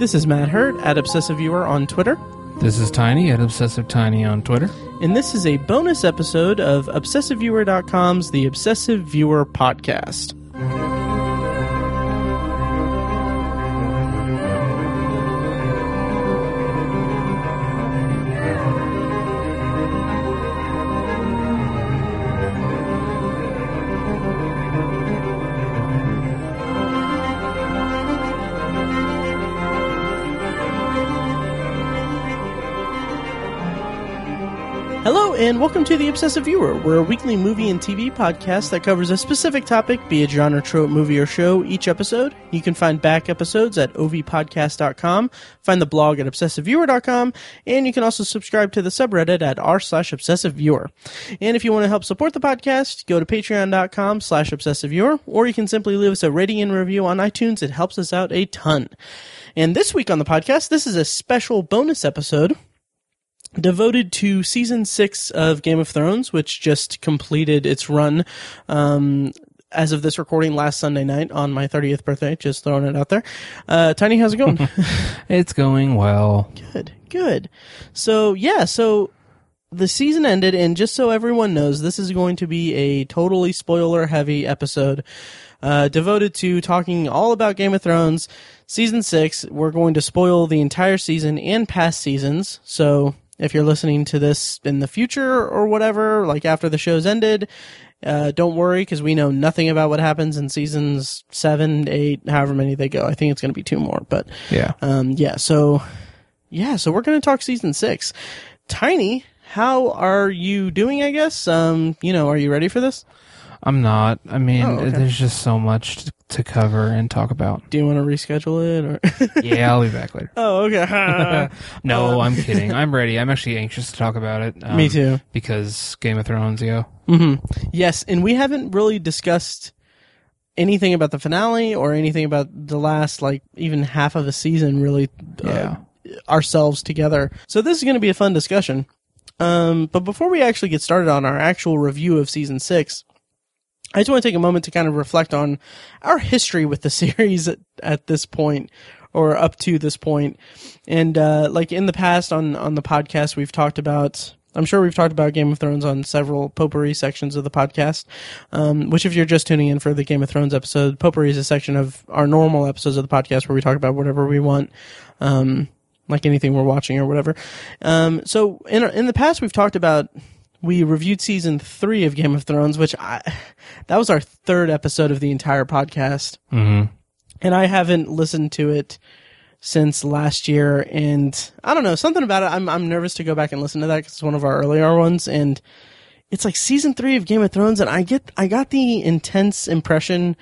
This is Matt Hurt at Obsessive Viewer on Twitter, This is Tiny at Obsessive Tiny on Twitter. and this is a bonus episode of ObsessiveViewer.com's The Obsessive Viewer Podcast. And welcome to The Obsessive Viewer. We're a weekly movie and TV podcast that covers a specific topic, be it genre, trope, movie, or show, each episode. You can find back episodes at ovpodcast.com, find the blog at obsessiveviewer.com, and you can also subscribe to the subreddit at r slash obsessiveviewer. And if you want to help support the podcast, go to patreon.com slash obsessiveviewer, or you can simply leave us a rating and review on iTunes. It helps us out a ton. And this week on the podcast, this is a special bonus episode devoted to season six of Game of Thrones, which just completed its run. Um, as of this recording last Sunday night on my 30th birthday, just throwing it out there. Uh, Tiny, how's it going? It's going well. good, good. So, yeah, so the season ended, and just so everyone knows, this is going to be a totally spoiler heavy episode uh, devoted to talking all about Game of Thrones. Season six, we're going to spoil the entire season and past seasons. So, if you're listening to this in the future or whatever, like after the show's ended, uh, don't worry because we know nothing about what happens in seasons seven, eight, however many they go. I think it's going to be two more, but Yeah. um, yeah, so yeah, so we're gonna talk season six. Tiny, how are you doing? I guess. Um, you know, are you ready for this? I'm not. I mean, Oh, okay. there's just so much to, cover and talk about. Do you want to reschedule it or? Yeah, I'll be back later. oh, okay. No, I'm kidding. I'm ready. I'm actually anxious to talk about it. um, Me too. Because Game of Thrones, yo. hmm Yes, and we haven't really discussed anything about the finale or anything about the last like even half of a season really uh, Yeah. ourselves together. So this is going to be a fun discussion. Um, but before we actually get started on our actual review of season six, I just want to take a moment to kind of reflect on our history with the series at, at this point or up to this point. And, uh, like in the past on, on the podcast, we've talked about, I'm sure we've talked about Game of Thrones on several potpourri sections of the podcast. Um, which if you're just tuning in for the Game of Thrones episode, potpourri is a section of our normal episodes of the podcast where we talk about whatever we want. Um, like anything we're watching or whatever. Um, so in in the past, we've talked about we reviewed season three of Game of Thrones, which I that was our third episode of the entire podcast, Mm-hmm. and I haven't listened to it since last year. And I don't know something about it. I'm I'm nervous to go back and listen to that because it's one of our earlier ones, and it's like season three of Game of Thrones, and I get I got the intense impression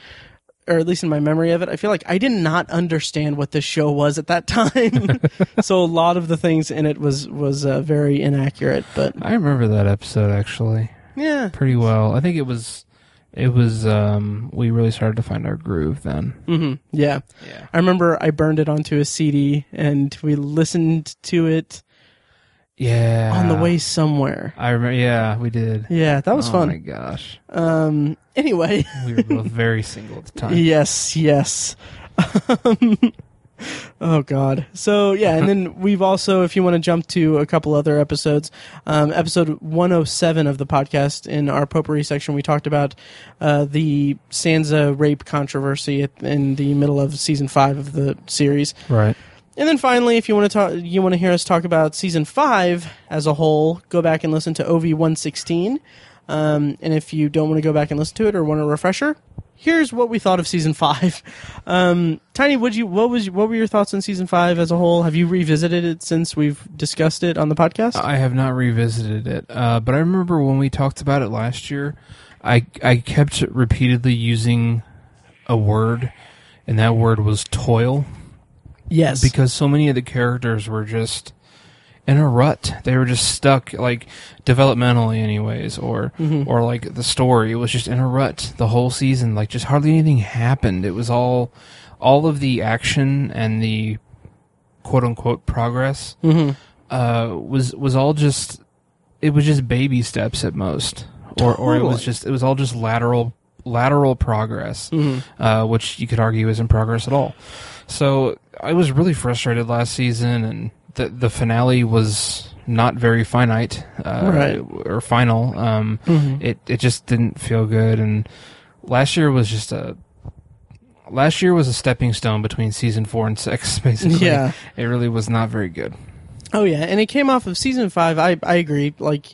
or at least in my memory of it, I feel like I did not understand what this show was at that time. so a lot of the things in it was was uh, very inaccurate. But I remember that episode actually yeah, pretty well. I think it was, it was, um, we really started to find our groove then. hmm yeah. Yeah. I remember I burned it onto a CD and we listened to it Yeah. on the way somewhere. I remember. Yeah, we did. Yeah, that was oh fun. my gosh. Um. Anyway, We were both very single at the time. yes, yes. Oh God. So yeah, and then we've also, if you want to jump to a couple other episodes, um, episode 107 of the podcast in our potpourri section, we talked about uh, the Sansa rape controversy at, in the middle of season five of the series. Right. And then finally, if you want to talk, you want to hear us talk about season five as a whole, go back and listen to OV 116. Um, and if you don't want to go back and listen to it or want a refresher, here's what we thought of season five. Um, Tiny, would you what was what were your thoughts on season five as a whole? Have you revisited it since we've discussed it on the podcast? I have not revisited it, uh, but I remember when we talked about it last year, I I kept repeatedly using a word, and that word was toil, yes, because so many of the characters were just in a rut. They were just stuck, like developmentally, anyways, or Mhm. or like the story. It was just in a rut the whole season. Like just hardly anything happened. It was all all of the action and the quote unquote progress hmm uh, was was all just it was just baby steps at most, or or it was just it was all just lateral lateral progress, uh, which you could argue isn't progress at all. So I was really frustrated last season, and the the finale was not very finite uh, Right. or final. Um, It it just didn't feel good, and last year was just a last year was a stepping stone between season four and six. Basically, Yeah. it really was not very good. Oh yeah, and it came off of season five. I I agree. Like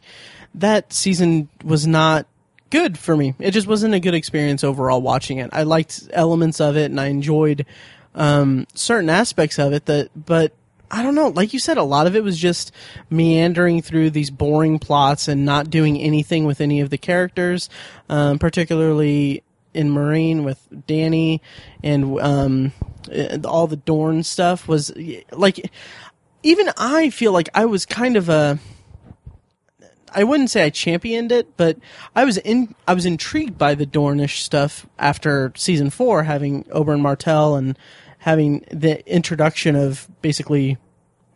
that season was not good for me. It just wasn't a good experience overall watching it. I liked elements of it and I enjoyed um, certain aspects of it. That, but I don't know. Like you said, a lot of it was just meandering through these boring plots and not doing anything with any of the characters, um, particularly in Meereen with Dany and um, eh, all the Dorn stuff was like even I feel like I was kind of a I wouldn't say I championed it, but I was in I was intrigued by the Dornish stuff after season 4 having Oberyn Martell and having the introduction of basically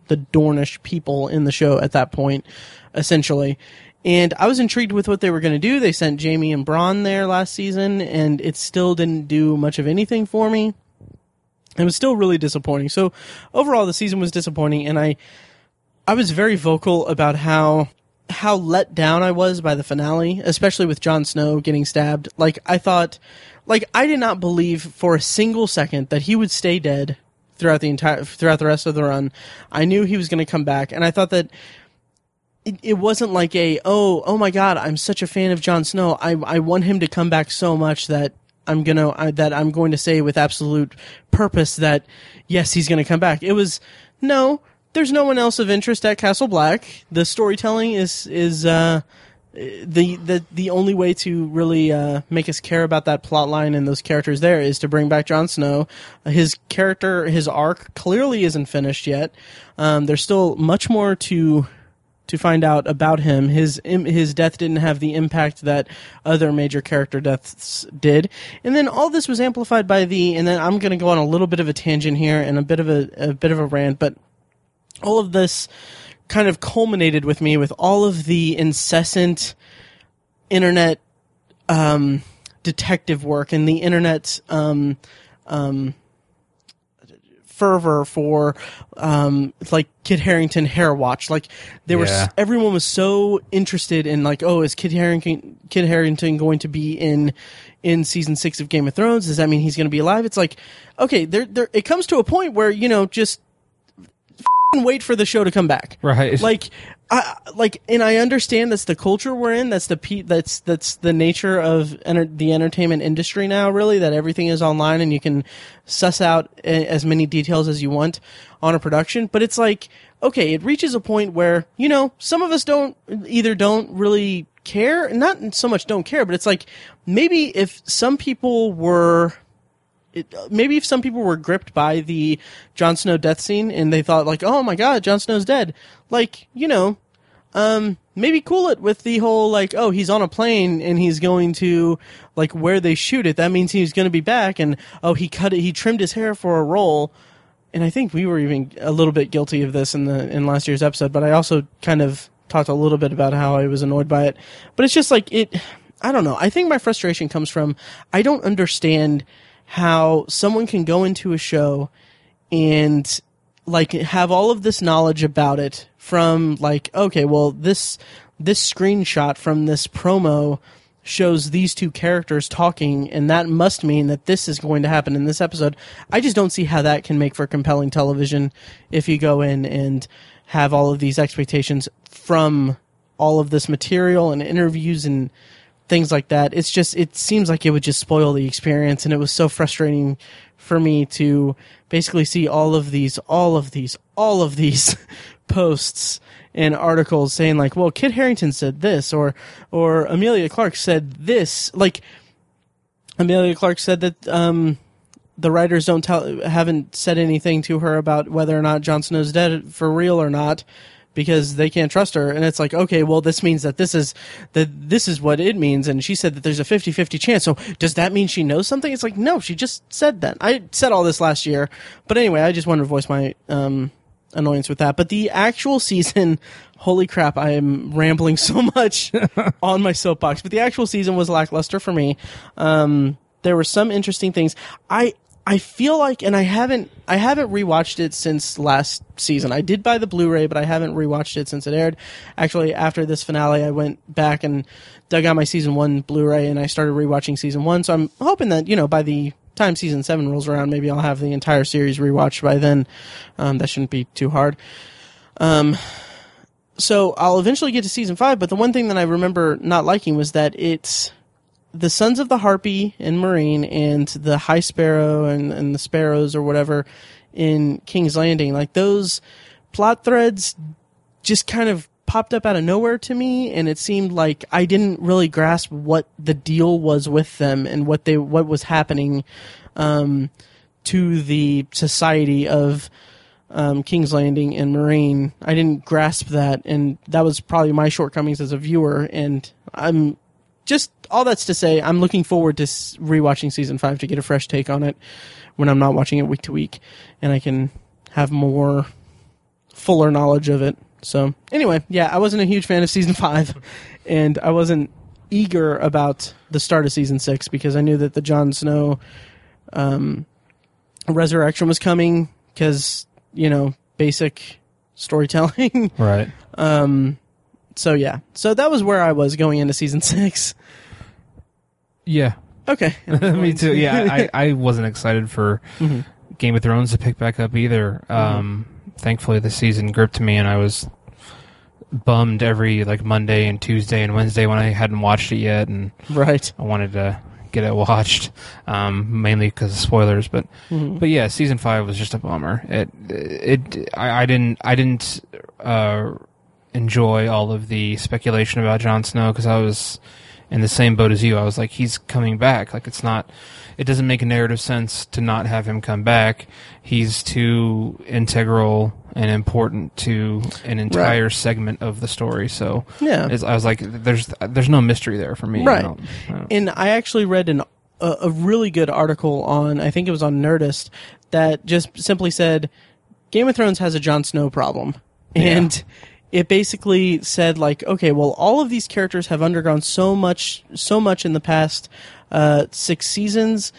the Dornish people in the show at that point essentially. And I was intrigued with what they were going to do. They sent Jaime and Bronn there last season and it still didn't do much of anything for me. It was still really disappointing. So overall, the season was disappointing, and I, I was very vocal about how how let down I was by the finale, especially with Jon Snow getting stabbed. Like I thought, like I did not believe for a single second that he would stay dead throughout the entire throughout the rest of the run. I knew he was going to come back, and I thought that it, it wasn't like a oh oh my god I'm such a fan of Jon Snow I I want him to come back so much that I'm gonna that I'm going to say with absolute purpose that yes he's gonna come back. It was no there's no one else of interest at Castle Black. The storytelling is is uh the the the only way to really uh, make us care about that plot line and those characters there is to bring back Jon Snow. His character, his arc clearly isn't finished yet. Um, there's still much more to to find out about him. His his death didn't have the impact that other major character deaths did. And then all this was amplified by the. And then I'm going to go on a little bit of a tangent here and a bit of a, a bit of a rant, but all of this kind of culminated with me with all of the incessant internet um, detective work and the internet um, um, fervor for um, like Kit Harington hair watch. Like there Yeah. was everyone was so interested in like, oh, is Kit Harington Kit Harington going to be in in season six of Game of Thrones? Does that mean he's going to be alive? It's like, okay, there there it comes to a point where you know just wait for the show to come back. Right. Like I like and I understand that's the culture we're in. That's the pe- that's that's the nature of enter- the entertainment industry now really that everything is online and you can suss out a- as many details as you want on a production, but it's like okay, it reaches a point where, you know, some of us don't either don't really care, not so much don't care, but it's like maybe if some people were it, maybe if some people were gripped by the Jon Snow death scene and they thought like, oh my god, Jon Snow's dead, like you know, um, maybe cool it with the whole like, oh, he's on a plane and he's going to like where they shoot it. That means he's going to be back, and oh, he cut it, he trimmed his hair for a role. And I think we were even a little bit guilty of this in the in last year's episode, but I also kind of talked a little bit about how I was annoyed by it. But it's just like it I don't know. I think my frustration comes from I don't understand how someone can go into a show and like have all of this knowledge about it from like okay well this this screenshot from this promo shows these two characters talking and that must mean that this is going to happen in this episode. I just don't see how that can make for compelling television if you go in and have all of these expectations from all of this material and interviews and things like that. It's just it seems like it would just spoil the experience and it was so frustrating for me to basically see all of these all of these all of these posts and articles saying like, "Well, Kit Harington said this," or or Emilia Clarke said this. Like Emilia Clarke said that um, the writers don't tell haven't said anything to her about whether or not Jon Snow's dead for real or not because they can't trust her and it's like okay well this means that this is that this is what it means and she said that there's a 50-50 chance so does that mean she knows something it's like no she just said that i said all this last year but anyway i just wanted to voice my um annoyance with that. But the actual season, holy crap, I am rambling so much on my soapbox. But the actual season was lackluster for me. Um, there were some interesting things. I I feel like, and I haven't I haven't rewatched it since last season. I did buy the Blu-ray, but I haven't rewatched it since it aired. Actually, after this finale, I went back and dug out my season one Blu-ray, and I started rewatching season one. So I'm hoping that you know by the time season seven rolls around, maybe I'll have the entire series rewatched by then. Um, that shouldn't be too hard. Um, so I'll eventually get to season five, but the one thing that I remember not liking was that it's the Sons of the Harpy and Meereen and the High Sparrow and, and the Sparrows or whatever in King's Landing, like those plot threads just kind of popped up out of nowhere to me and it seemed like I didn't really grasp what the deal was with them and what they what was happening um, to the society of um, King's Landing and Meereen. I didn't grasp that and that was probably my shortcomings as a viewer and I'm just all that's to say, I'm looking forward to rewatching season five to get a fresh take on it when I'm not watching it week to week, and I can have more fuller knowledge of it. So anyway, yeah, I wasn't a huge fan of season five, and I wasn't eager about the start of season six because I knew that the Jon Snow um, resurrection was coming because you know basic storytelling, right? Um, so yeah, so that was where I was going into season six. Yeah, Okay, me too. Yeah, I, I wasn't excited for Mm-hmm. Game of Thrones to pick back up either. Um, thankfully, the season gripped me, and I was bummed every like Monday and Tuesday and Wednesday when I hadn't watched it yet, and right. I wanted to get it watched, um, mainly because of spoilers. But Mm-hmm. but yeah, season five was just a bummer. It it I, I didn't I didn't uh, enjoy all of the speculation about Jon Snow because I was in the same boat as you. I was like, he's coming back. Like it's not. It doesn't make a narrative sense to not have him come back. He's too integral and important to an entire segment of the story. So Yeah. it's- I was like, there's there's no mystery there for me. I Right. don't- I don't- And I actually read an a, a really good article on I think it was on Nerdist that just simply said Game of Thrones has a Jon Snow problem. And it basically said like, okay, well all of these characters have undergone so much so much in the past uh 6 seasons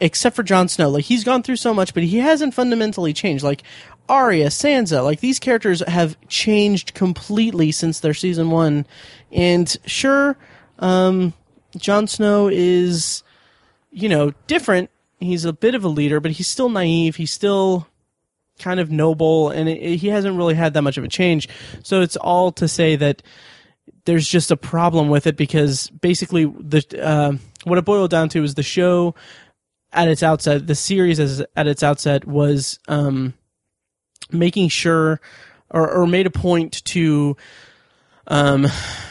except for Jon Snow. Like he's gone through so much, but he hasn't fundamentally changed. Like Arya, Sansa, like these characters have changed completely since their season one. And sure, um, Jon Snow is, you know, different. He's a bit of a leader, but he's still naive. He's still kind of noble, and it, it- he hasn't really had that much of a change. So it's all to say that there's just a problem with it because basically the uh, what it boiled down to is the show at its outset, the series as at its outset was um, making sure or, or made a point to um,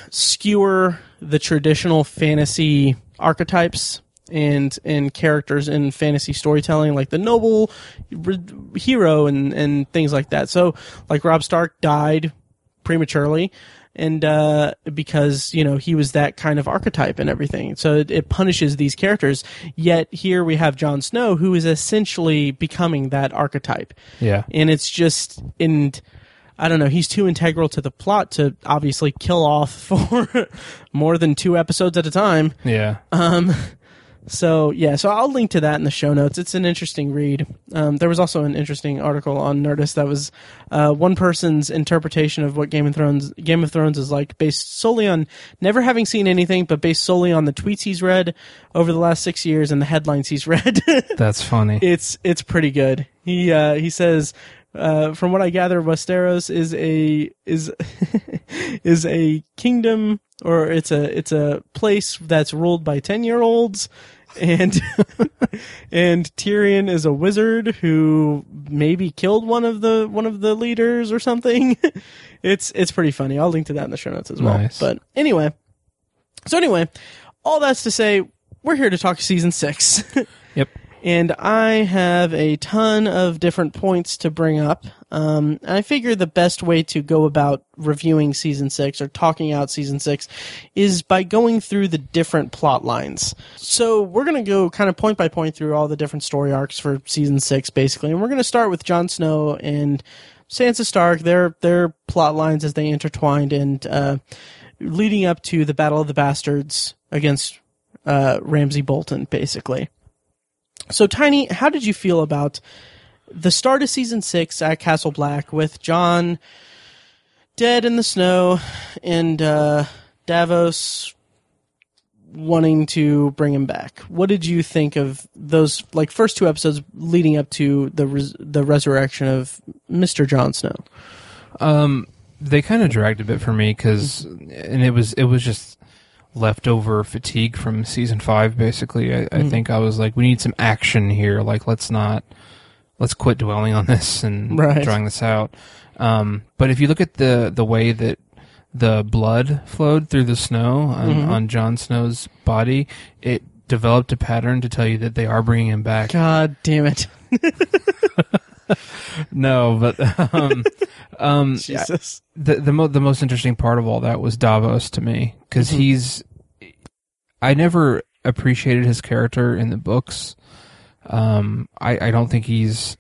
skewer the traditional fantasy archetypes and and characters in fantasy storytelling, like the noble re- hero and and things like that. So, like Robb Stark died prematurely, and uh, because you know he was that kind of archetype and everything, so it, it punishes these characters. Yet here we have Jon Snow, who is essentially becoming that archetype yeah. and it's just and I don't know. He's too integral to the plot to obviously kill off for more than two episodes at a time. Yeah. Um, so yeah, so I'll link to that in the show notes. It's an interesting read. Um, there was also an interesting article on Nerdist that was uh, one person's interpretation of what Game of Thrones Game of Thrones is like, based solely on never having seen anything, but based solely on the tweets he's read over the last six years and the headlines he's read. That's funny. it's it's pretty good. He uh, he says, uh, from what I gather, Westeros is a is is a kingdom or it's a it's a place that's ruled by ten year olds. And and Tyrion is a wizard who maybe killed one of the one of the leaders or something. It's it's pretty funny. I'll link to that in the show notes as well. Nice. But anyway, so anyway, all that's to say, we're here to talk season six. Yep. And I have a ton of different points to bring up. Um, I figure the best way to go about reviewing season six or talking out season six is by going through the different plot lines. So we're going to go kind of point by point through all the different story arcs for season six, basically. And we're going to start with Jon Snow and Sansa Stark, their their plot lines as they intertwined and uh, leading up to the Battle of the Bastards against uh, Ramsay Bolton, basically. So, Tiny, how did you feel about the start of season six at Castle Black with Jon dead in the snow and uh, Davos wanting to bring him back? What did you think of those like first two episodes leading up to the res- the resurrection of Mister Jon Snow? Um, they kind of dragged a bit for me because, and it was it was just leftover fatigue from season five. Basically, I, I think I was like, we need some action here. Like, let's not let's quit dwelling on this and Right. drawing this out. Um, but if you look at the the way that the blood flowed through the snow on, on Jon Snow's body, it developed a pattern to tell you that they are bringing him back. God damn it, No, but um, um, Jesus! the the, mo- the most interesting part of all that was Davos to me because he's I never appreciated his character in the books. Um, I I don't think he's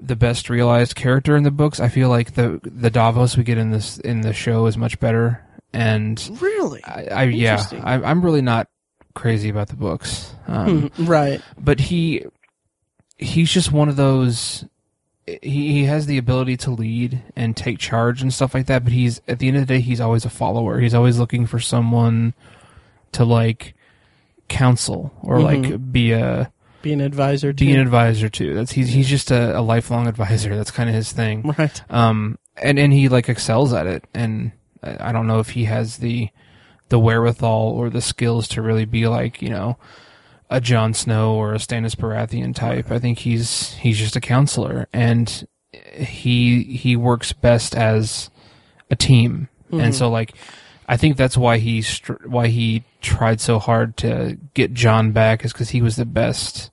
the best realized character in the books. I feel like the the Davos we get in this in the show is much better, and Really? I, I yeah, I, I'm really not crazy about the books. Um, right. but he he's just one of those he, he has the ability to lead and take charge and stuff like that but he's at the end of the day he's always a follower. He's always looking for someone to like counsel or like be a Be an advisor to be an advisor to. That's he's he's just a, a lifelong advisor. That's kind of his thing. Right. um and and he like excels at it. And I don't know if he has the the wherewithal or the skills to really be like you know a Jon Snow or a Stannis Baratheon type. I think he's he's just a counselor and he he works best as a team. And hmm. so like I think that's why he str- why he tried so hard to get Jon back is cuz he was the best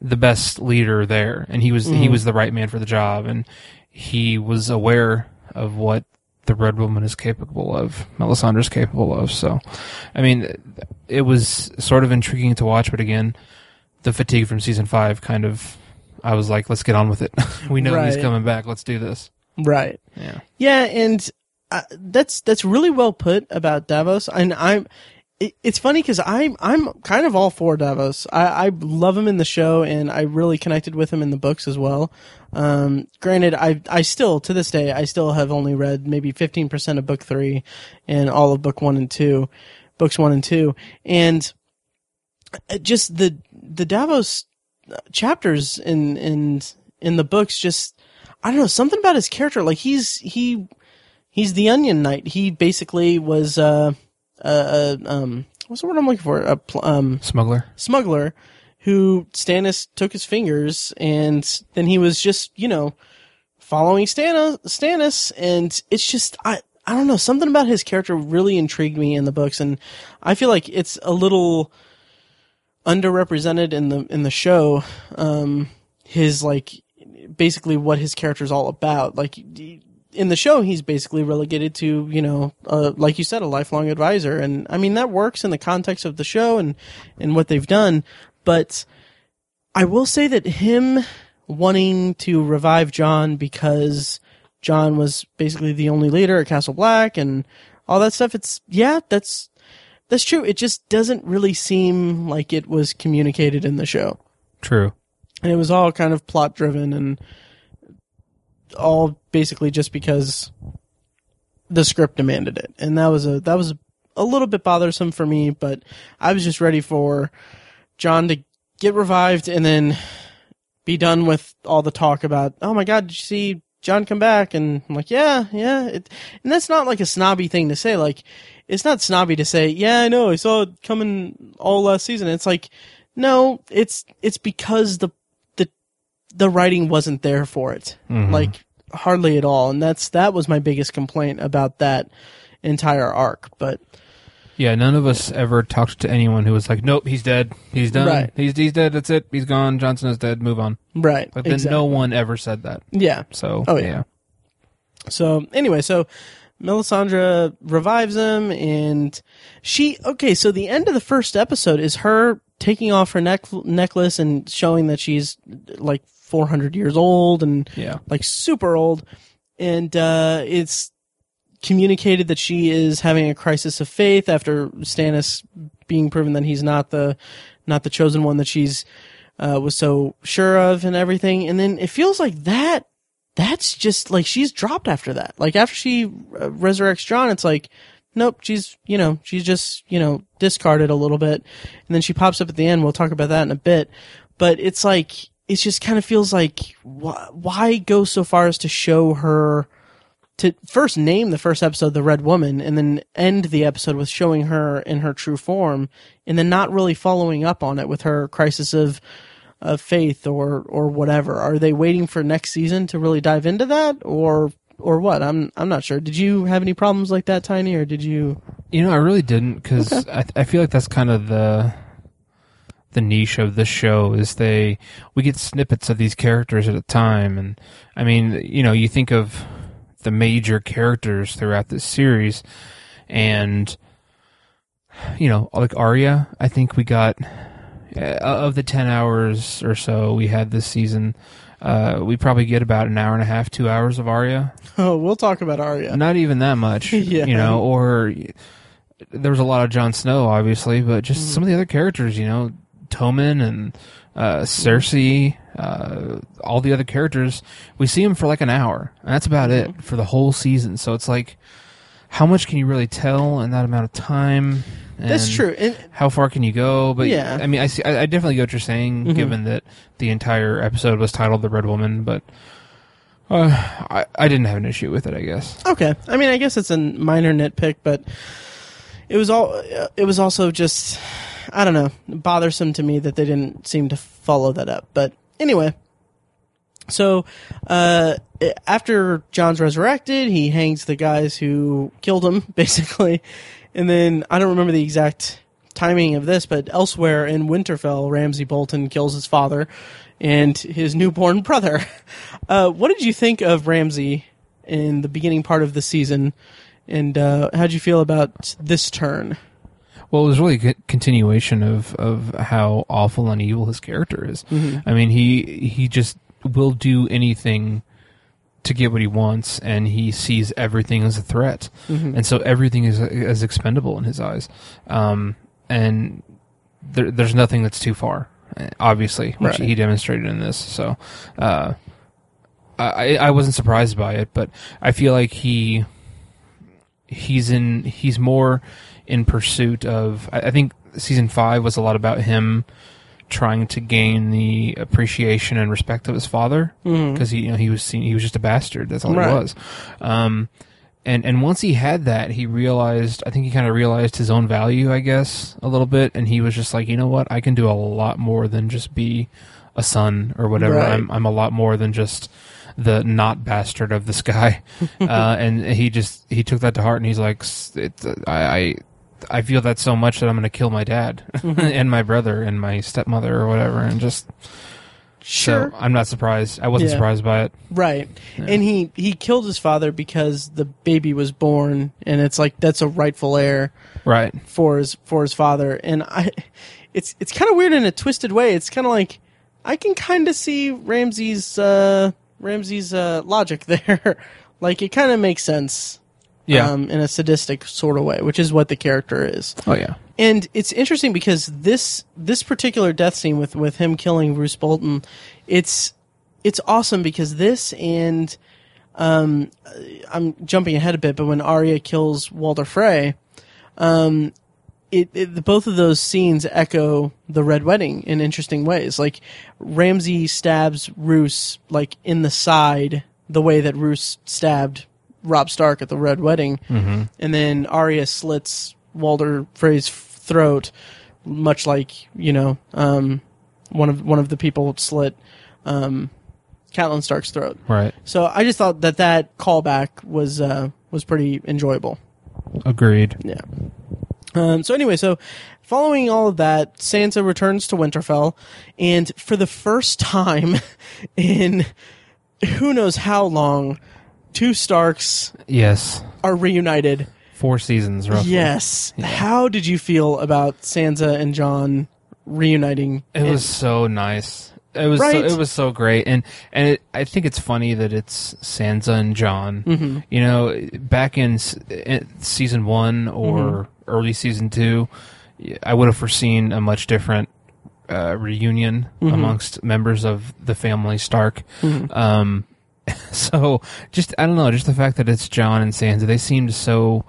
the best leader there and he was he hmm. was the right man for the job and he was aware of what the red woman is capable of Melisandre is capable of so i mean it was sort of intriguing to watch but again the fatigue from season five kind of i was like let's get on with it we know he's coming back let's do this Right. yeah Yeah, and uh, that's that's really well put about Davos. And I'm, it, it's funny because I'm I'm kind of all for Davos. I, I love him in the show, and I really connected with him in the books as well. Um, granted, I I still to this day I still have only read maybe fifteen percent of book three, and all of book one and two, books one and two, and uh, just the the Davos chapters in in in the books just I don't know something about his character like he's he he's the Onion Knight. He basically was uh uh um what's the word I'm looking for? A pl- um smuggler. smuggler who Stannis took his fingers and then he was just you know following Stannis Stannis. And it's just I I don't know. Something about his character really intrigued me in the books. And I feel like it's a little underrepresented in the in the show. Um his like basically what his character's all about. Like in the show he's basically relegated to you know uh, like you said a lifelong advisor. And i mean that works in the context of the show and and what they've done. But i will say that him wanting to revive Jon because Jon was basically the only leader at castle black and all that stuff it's yeah that's that's true. It just doesn't really seem like it was communicated in the show. True. And it was all kind of plot driven and all basically just because the script demanded it. And that was a that was a little bit bothersome for me but i was just ready for Jon to get revived and then be done with all the talk about oh my god did you see Jon come back? And i'm like yeah yeah. It, and that's not like a snobby thing to say. Like it's not snobby to say yeah i know i saw it coming all last season. It's like no it's it's because the the the writing wasn't there for it. Mm-hmm. Like hardly at all. And that's that was my biggest complaint about that entire arc. But yeah none of us ever talked to anyone who was like nope he's dead. He's done. Right. he's he's dead. That's it. He's gone. Jon Snow is dead. Move on. Right. But then exactly. no one ever said that. Yeah. So Oh, yeah. So anyway, so Melisandre revives him, and she okay. So the end of the first episode is her taking off her neck necklace and showing that she's like 400 years old and Yeah. like super old, and uh, it's communicated that she is having a crisis of faith after Stannis being proven that he's not the not the chosen one that she's uh, was so sure of and everything. And then it feels like that that's just like she's dropped after that. Like after she uh, resurrects Jon, it's like nope, she's you know she's just you know discarded a little bit, and then she pops up at the end. We'll talk about that in a bit, but it's like it just kind of feels like why, why go so far as to show her to first name the first episode the red woman and then end the episode with showing her in her true form and then not really following up on it with her crisis of of faith or or whatever. Are they waiting for next season to really dive into that or or what? I'm i'm not sure. Did you have any problems like that tiny or did you? You know, I really didn't because I, I feel like that's kind of the the niche of this show is they we get snippets of these characters at a time, and I mean, you know, you think of the major characters throughout this series, and you know, like Arya, I think we got uh, of the ten hours or so we had this season. Uh, we probably get about an hour and a half, two hours of Arya oh we'll talk about Arya not even that much, Yeah. you know, or there was a lot of Jon Snow, obviously, but just Mm. some of the other characters, you know, Tommen and uh, Cersei, uh, all the other characters, we see them for like an hour, and that's about Mm-hmm. it for the whole season. So it's like, how much can you really tell in that amount of time? that's true and How far can you go? But Yeah. I mean, I see. I, I definitely get what you're saying, Mhm. given that the entire episode was titled "The Red Woman," but. Uh, I, I didn't have an issue with it, I guess. Okay, I mean, I guess it's a minor nitpick, but it was all. It was also just, I don't know, bothersome to me that they didn't seem to follow that up. But anyway, so uh, after Jon's resurrected, he hangs the guys who killed him, basically, and then I don't remember the exact timing of this, but elsewhere in Winterfell, Ramsay Bolton kills his father and his newborn brother. Uh, what did you think of Ramsay in the beginning part of the season, and uh, how'd you feel about this turn? Well, it was really a continuation of, of how awful and evil his character is. I mean, he he just will do anything to get what he wants, and he sees everything as a threat, and so everything is is expendable in his eyes. Um, and there, there's nothing that's too far, obviously, which Right. he demonstrated in this. So, uh, I I wasn't surprised by it, but I feel like he he's in he's more in pursuit of I, think season five was a lot about him trying to gain the appreciation and respect of his father. Because he you know he was seen, he was just a bastard. That's all Right. he was. Um and and once he had that he realized I think he kind of realized his own value I guess a little bit. And he was just like you know what? I can do a lot more than just be a son or whatever. Right. I'm I'm a lot more than just the not bastard of this guy. Uh, and he just he took that to heart and he's like it, I, I I feel that so much that I'm going to kill my dad and my brother and my stepmother or whatever and just Sure, so I'm not surprised I wasn't Yeah. surprised by it right. And he he killed his father because the baby was born, and it's like that's a rightful heir right for his for his father. And I, it's it's kind of weird in a twisted way. It's kind of like I can kind of see Ramsay's uh, Ramsay's uh, logic there. like it kind of makes sense. Yeah. Um, in a sadistic sort of way, which is what the character is. oh yeah And it's interesting because this this particular death scene with with him killing Roose Bolton, it's it's awesome because this and um, I'm jumping ahead a bit, but when Arya kills Walder Frey, um, it, it both of those scenes echo the Red Wedding in interesting ways. Like Ramsay stabs Roose like in the side, the way that Roose stabbed Robb Stark at the Red Wedding, mm-hmm. and then Arya slits Walder Frey's throat, much like you know um, one of one of the people slit um, Catelyn Stark's throat. right So I just thought that that callback was uh, was pretty enjoyable. agreed Yeah. Um, so anyway, so following all of that, Sansa returns to Winterfell, and for the first time in who knows how long, two Starks yes are reunited. four seasons roughly Yes. How did you feel about Sansa and Jon reuniting. It was so nice. It was Right? so, it was so great, and and it, I think it's funny that it's Sansa and Jon. Mm-hmm. You know, back in, s- in season one or Mm-hmm. early season two, I would have foreseen a much different uh, reunion Mm-hmm. amongst members of the family Stark. Um, so just I don't know, just the fact that it's Jon and Sansa, they seemed so.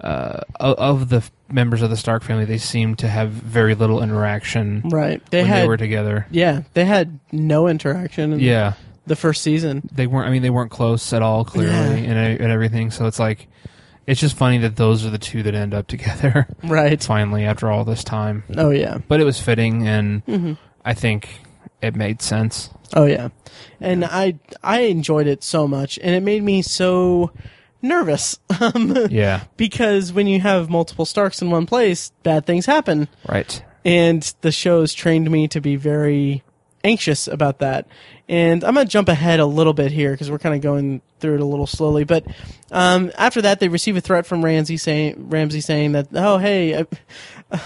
Uh, of the members of the Stark family, they seemed to have very little interaction right. They when had they were together. yeah, they had no interaction in Yeah, the first season. they weren't. I mean, they weren't close at all, clearly, Yeah. and and everything. So it's like, it's just funny that those are the two that end up together Right. finally after all this time. Oh yeah. But it was fitting, and Mm-hmm. I think it made sense. Oh yeah, and I I enjoyed it so much, and it made me so nervous um, Yeah, because when you have multiple Starks in one place, bad things happen, right. and the show's trained me to be very anxious about that. And I'm gonna jump ahead a little bit here because we're kind of going through it a little slowly. But um, after that, they receive a threat from Ramsay saying Ramsay saying that oh hey. I,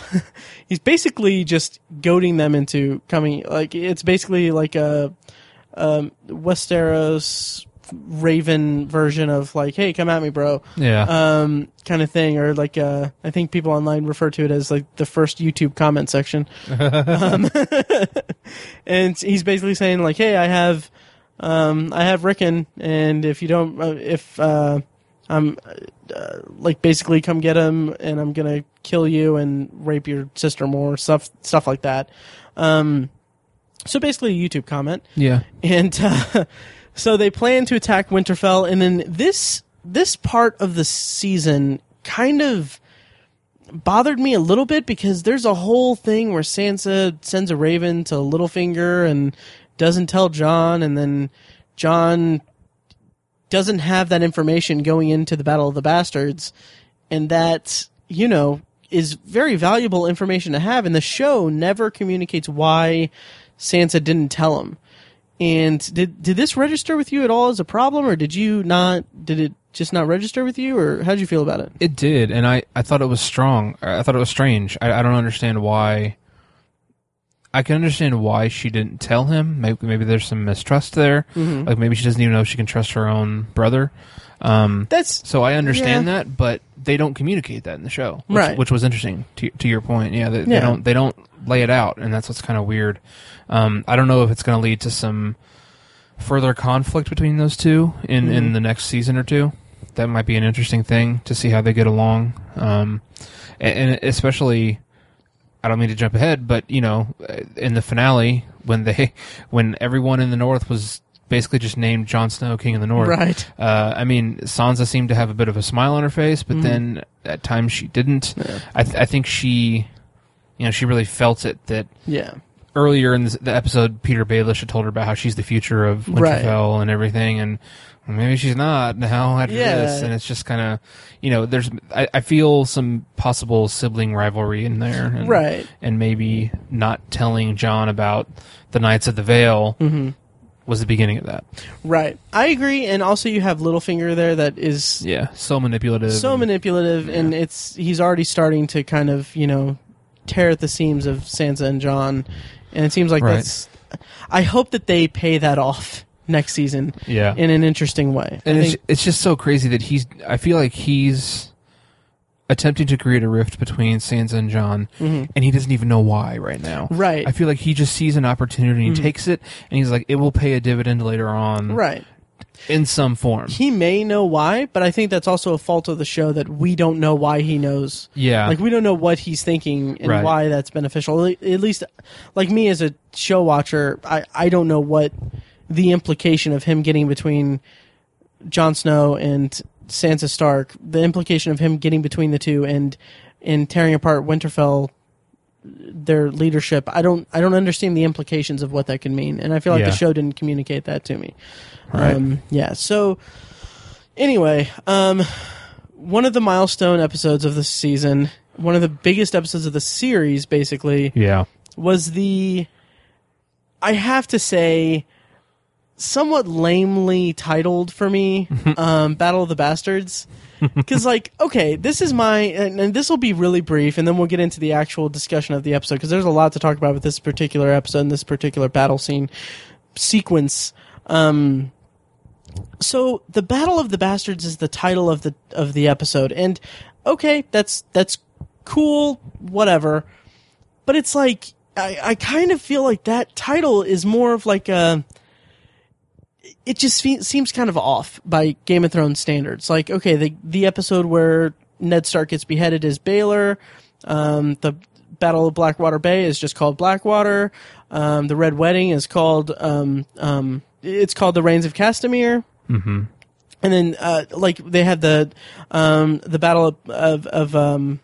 he's basically just goading them into coming like it's basically like a um, Westeros Raven version of like, hey, come at me, bro, Yeah, um, kind of thing, or like uh, I think people online refer to it as like the first YouTube comment section. um, and he's basically saying like, hey, I have, um, I have Rickon, and if you don't, uh, if uh, I'm uh, like basically come get him, and I'm gonna kill you and rape your sister more, stuff, stuff like that. Um, so basically, a YouTube comment yeah, and uh, so they plan to attack Winterfell, and then this this part of the season kind of bothered me a little bit because there's a whole thing where Sansa sends a raven to Littlefinger and doesn't tell Jon, and then Jon doesn't have that information going into the Battle of the Bastards, and that you know is very valuable information to have. And the show never communicates why Sansa didn't tell him. And did did this register with you at all as a problem, or did you not? Did it just not register with you, or how did you feel about it? it did, and I I thought it was strong. I thought it was strange. I, I don't understand why. I can understand why she didn't tell him. Maybe, maybe there's some mistrust there. Mm-hmm. Like maybe she doesn't even know if she can trust her own brother. Um, That's So I understand Yeah. that, but they don't communicate that in the show, which, Right. Which was interesting to to your point. Yeah, they, they don't they don't lay it out, and that's what's kind of weird. Um, I don't know if it's going to lead to some further conflict between those two in Mm-hmm. in the next season or two. That might be an interesting thing to see how they get along, um, and, and especially. I don't mean to jump ahead, but you know, in the finale, when they, when everyone in the North was basically just named Jon Snow, King of the North, right. uh, I mean, Sansa seemed to have a bit of a smile on her face, but then at times she didn't. I, th- I think she, you know, she really felt it that Yeah. earlier in this, the episode, Petyr Baelish had told her about how she's the future of Right. Winterfell and everything, and maybe she's not now after Yeah. this, and it's just kind of, you know, there's, I, I feel some possible sibling rivalry in there, and, Right. and maybe not telling Jon about the Knights of the Vale Mm-hmm. was the beginning of that. Right. I agree, and also you have Littlefinger there that is Yeah, so manipulative. so and- manipulative, and it's he's already starting to kind of you know tear at the seams of Sansa and Jon, and it seems like Right. that's. I hope that they pay that off next season Yeah, in an interesting way. and I it's think, it's just so crazy that he's. I feel like he's attempting to create a rift between Sansa and Jon, and he doesn't even know why right now. Mm-hmm. Right. Mm-hmm. I feel like he just sees an opportunity and takes it, and he's like, it will pay a dividend later on, right. in some form. He may know why, but I think that's also a fault of the show that we don't know why he knows. Yeah, Like we don't know what he's thinking and Right. why that's beneficial. At least, like me as a show watcher, I I don't know what the implication of him getting between Jon Snow and Sansa Stark, the implication of him getting between the two and and tearing apart Winterfell, their leadership. I don't I don't understand the implications of what that could mean, and I feel like Yeah. the show didn't communicate that to me. Right. Um, yeah. So anyway, um, one of the milestone episodes of the season, one of the biggest episodes of the series, basically, yeah, was the. I have to say, somewhat lamely titled for me, um, Battle of the Bastards. Because, like, okay, this is my, and, and this will be really brief, and then we'll get into the actual discussion of the episode, because there's a lot to talk about with this particular episode and this particular battle scene sequence. Um, so the Battle of the Bastards is the title of the of the episode, and okay, that's that's cool, whatever. But it's like I, I kind of feel like that title is more of like a. It just fe- seems kind of off by Game of Thrones standards. Like, okay, the the episode where Ned Stark gets beheaded is Baelor. Um, the Battle of Blackwater Bay is just called Blackwater. Um, the Red Wedding is called um, um, it's called the Rains of Castamere. Mm-hmm. And then, uh, like they had the um, the Battle of of, of um,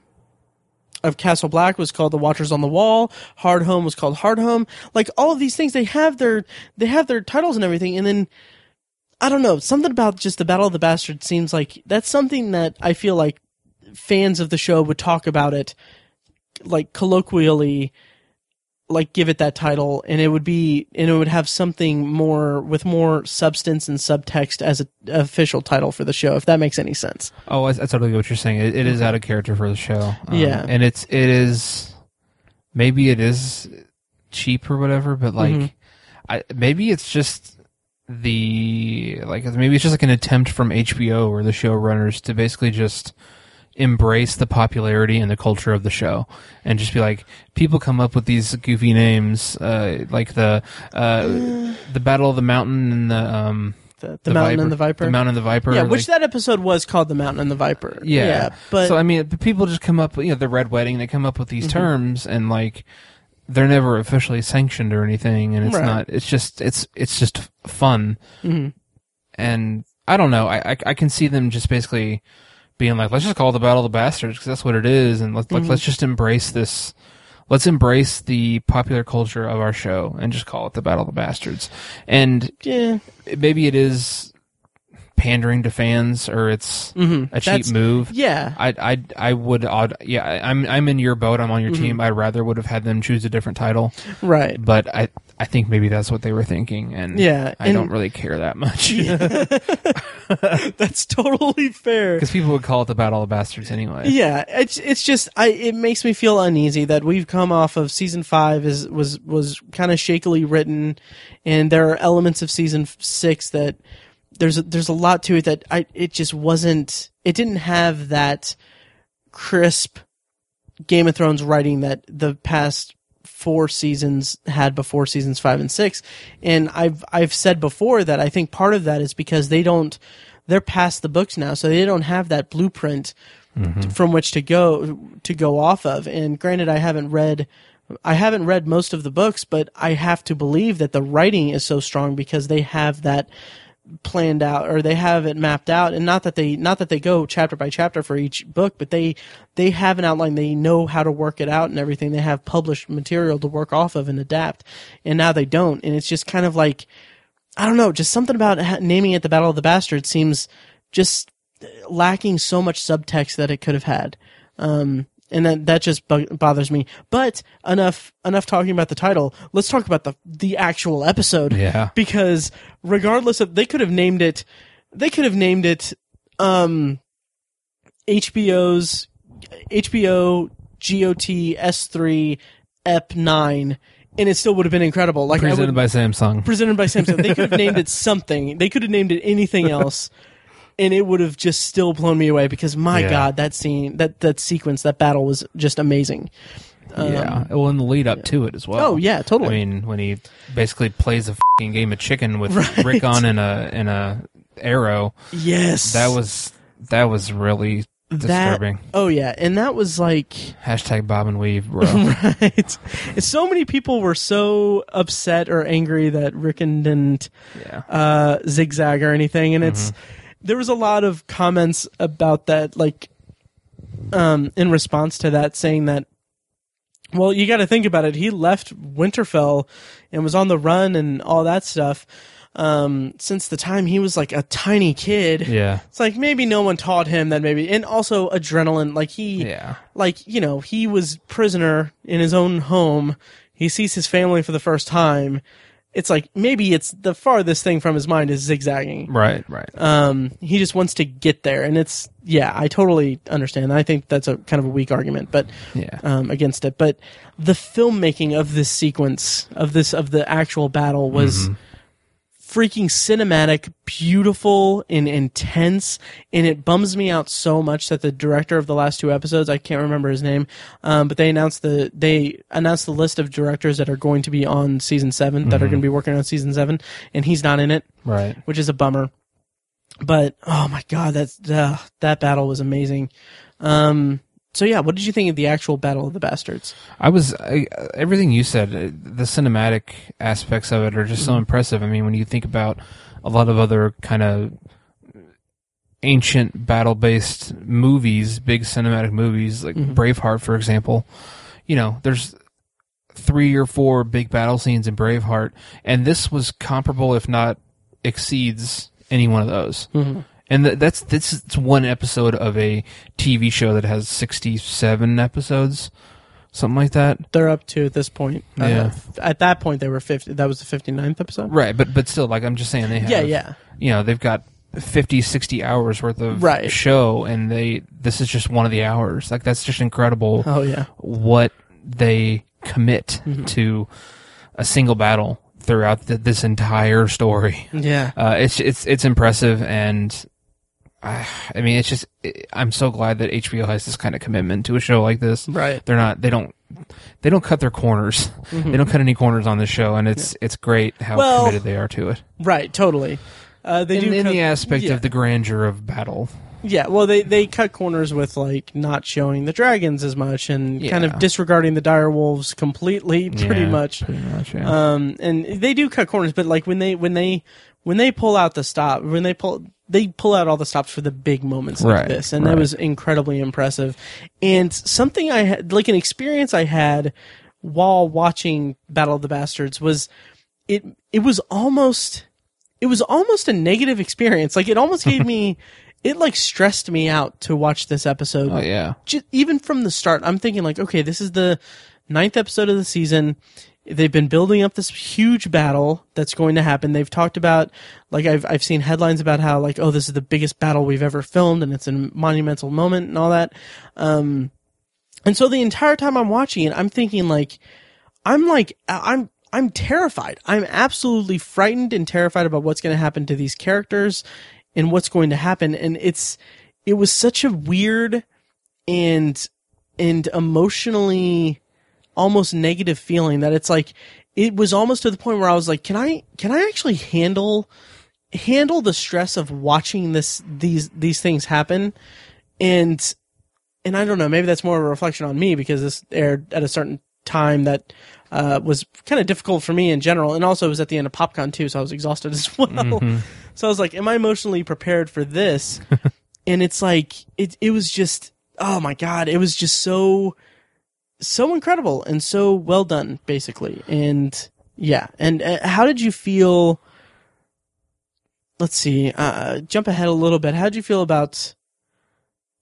of Castle Black was called the Watchers on the Wall. Hard Home was called Hard Home. Like all of these things, they have their they have their titles and everything. And then I don't know something about just the Battle of the Bastards seems like that's something that I feel like fans of the show would talk about it like colloquially like give it that title and it would be and it would have something more with more substance and subtext as a official title for the show if that makes any sense Oh, I, I totally get what you're saying. It, it is out of character for the show. Um, Yeah. and it's it is maybe it is cheap or whatever, but like, Mhm. I maybe it's just the like maybe it's just like an attempt from HBO or the showrunners to basically just embrace the popularity and the culture of the show and just be like people come up with these goofy names uh like the uh the battle of the mountain and the um the, the, mountain Viper- and the viper the mountain and the viper yeah like- which that episode was called the mountain and the viper yeah. but so I mean, the people just come up, you know, the red wedding. They come up with these Mm-hmm. terms, and like, they're never officially sanctioned or anything, and it's Right. not. It's just it's it's just fun, Mhm. and I don't know. I, I I can see them just basically being like, let's just call it the battle of the bastards because that's what it is, and let's Mm-hmm. let's just embrace this. Let's embrace the popular culture of our show and just call it the Battle of the Bastards. And yeah maybe it is pandering to fans or it's Mhm. a cheap That's- move. yeah I I I would odd yeah I'm I'm in your boat I'm on your Mm-hmm. team I rather would have had them choose a different title right but I I think maybe that's what they were thinking and Yeah, I and- don't really care that much. That's totally fair. Because people would call it the Battle of Bastards anyway. Yeah, it's it's just I it makes me feel uneasy that we've come off of season five is was was kind of shakily written, and there are elements of season six that there's a, there's a lot to it that I it just wasn't it didn't have that crisp Game of Thrones writing that the past four seasons had before seasons five and six. And I've I've said before that I think part of that is because they don't they're past the books now, so they don't have that blueprint t- from which to go to go off of. And granted, I haven't read I haven't read most of the books, but I have to believe that the writing is so strong because they have that planned out or they have it mapped out and not that they not that they go chapter by chapter for each book but they they have an outline. They know how to work it out and everything. They have published material to work off of and adapt and now they don't. And it's just kind of like i don't know just something about naming it the battle of the bastards seems just lacking so much subtext that it could have had. Um and that that just bothers me. But enough enough talking about the title. Let's talk about the the actual episode. Yeah. because regardless of they could have named it they could have named it um HBO's HBO GOT S3 EP 9 and it still would have been incredible. Like presented would, by Samsung. Presented by Samsung. They could have named it something. They could have named it anything else and it would have just still blown me away because my Yeah. god that scene that that sequence that battle was just amazing. Yeah. Well in the lead up to it as well. Oh yeah totally. I mean when he basically plays a fing game of chicken with Right. Rickon and a and a arrow. Yes. That was that was really disturbing. that oh yeah. And that was like hashtag Bob and Weave bro. Right. And so many people were so upset or angry that Rickon didn't yeah. uh, zigzag or anything, and it's there was a lot of comments about that, like um, in response to that, saying that. Well, you got to think about it. He left Winterfell and was on the run and all that stuff um, since the time he was like a tiny kid. yeah It's like maybe no one taught him that maybe, and also adrenaline. Like he, yeah like you know he was prisoner in his own home he sees his family for the first time it's like maybe it's the farthest thing from his mind is zigzagging. Right, right. Um, he just wants to get there, and it's yeah, I totally understand. I think that's a kind of a weak argument, but Yeah. um, against it. But the filmmaking of this sequence of this of the actual battle was freaking cinematic, beautiful, and intense. And it bums me out so much that the director of the last two episodes, I can't remember his name, um, but they announced the they announced the list of directors that are going to be on season 7 that are going to be working on season seven, and he's not in it right. which is a bummer. But oh my god, that's uh, that battle was amazing. Um, so yeah, what did you think of the actual Battle of the Bastards? I was I, everything you said. uh, The cinematic aspects of it are just so mm-hmm. impressive. I mean, when you think about a lot of other kind of ancient battle-based movies, big cinematic movies like mm-hmm. Braveheart, for example, you know, there's three or four big battle scenes in Braveheart, and this was comparable, if not exceeds any one of those. Mm-hmm. And th- that's this is one episode of a TV show that has sixty-seven episodes, something like that. They're up to at this point. uh, Yeah. f- at that point, they were fifty. That was the 59th episode. Right, but but still, like I'm just saying, they have Yeah, yeah. you know they've got 50, 60 hours worth of Right. show, and they this is just one of the hours. Like that's just incredible. Oh yeah. what they commit Mm-hmm. to a single battle throughout th this entire story. Yeah. Uh, it's it's it's impressive, and I, mean, it's just I'm so glad that HBO has this kind of commitment to a show like this. Right. They're not they don't they don't cut their corners. They don't cut any corners on this show, and it's it's great how Mm-hmm. Well- committed they are to it. Right. Totally. Uh, they In, do in cut- the aspect yeah. of the grandeur of battle. Yeah, well, they they cut corners with like not showing the dragons as much and kind of disregarding the dire wolves completely, pretty Yeah, much. Pretty much, yeah. Um, and they do cut corners, but like when they when they when they pull out the stop, when they pull they pull out all the stops for the big moments like this, and that was incredibly impressive. And something I had, like an experience I had while watching Battle of the Bastards was it it was almost it was almost a negative experience. Like it almost gave me it like stressed me out to watch this episode oh yeah. just even from the start, I'm thinking like, okay, this is the ninth episode of the season. They've been building up this huge battle that's going to happen. They've talked about like I've I've seen headlines about how like oh this is the biggest battle we've ever filmed and it's a monumental moment and all that. Um, and so the entire time I'm watching it, I'm thinking like I'm like I'm I'm terrified. I'm absolutely frightened and terrified about what's going to happen to these characters and what's going to happen. And it's it was such a weird and and emotionally almost negative feeling that it's like it was almost to the point where I was like, can I can I actually handle handle the stress of watching this these these things happen? And and I don't know, maybe that's more of a reflection on me because this aired at a certain time that uh, was kind of difficult for me in general, and also it was at the end of PopCon too, so I was exhausted as well. So I was like, "Am I emotionally prepared for this?" and it's like it. It was just, oh my god, it was just so, so incredible and so well done, basically. And yeah, and uh, how did you feel? Let's see. Uh, jump ahead a little bit. How did you feel about?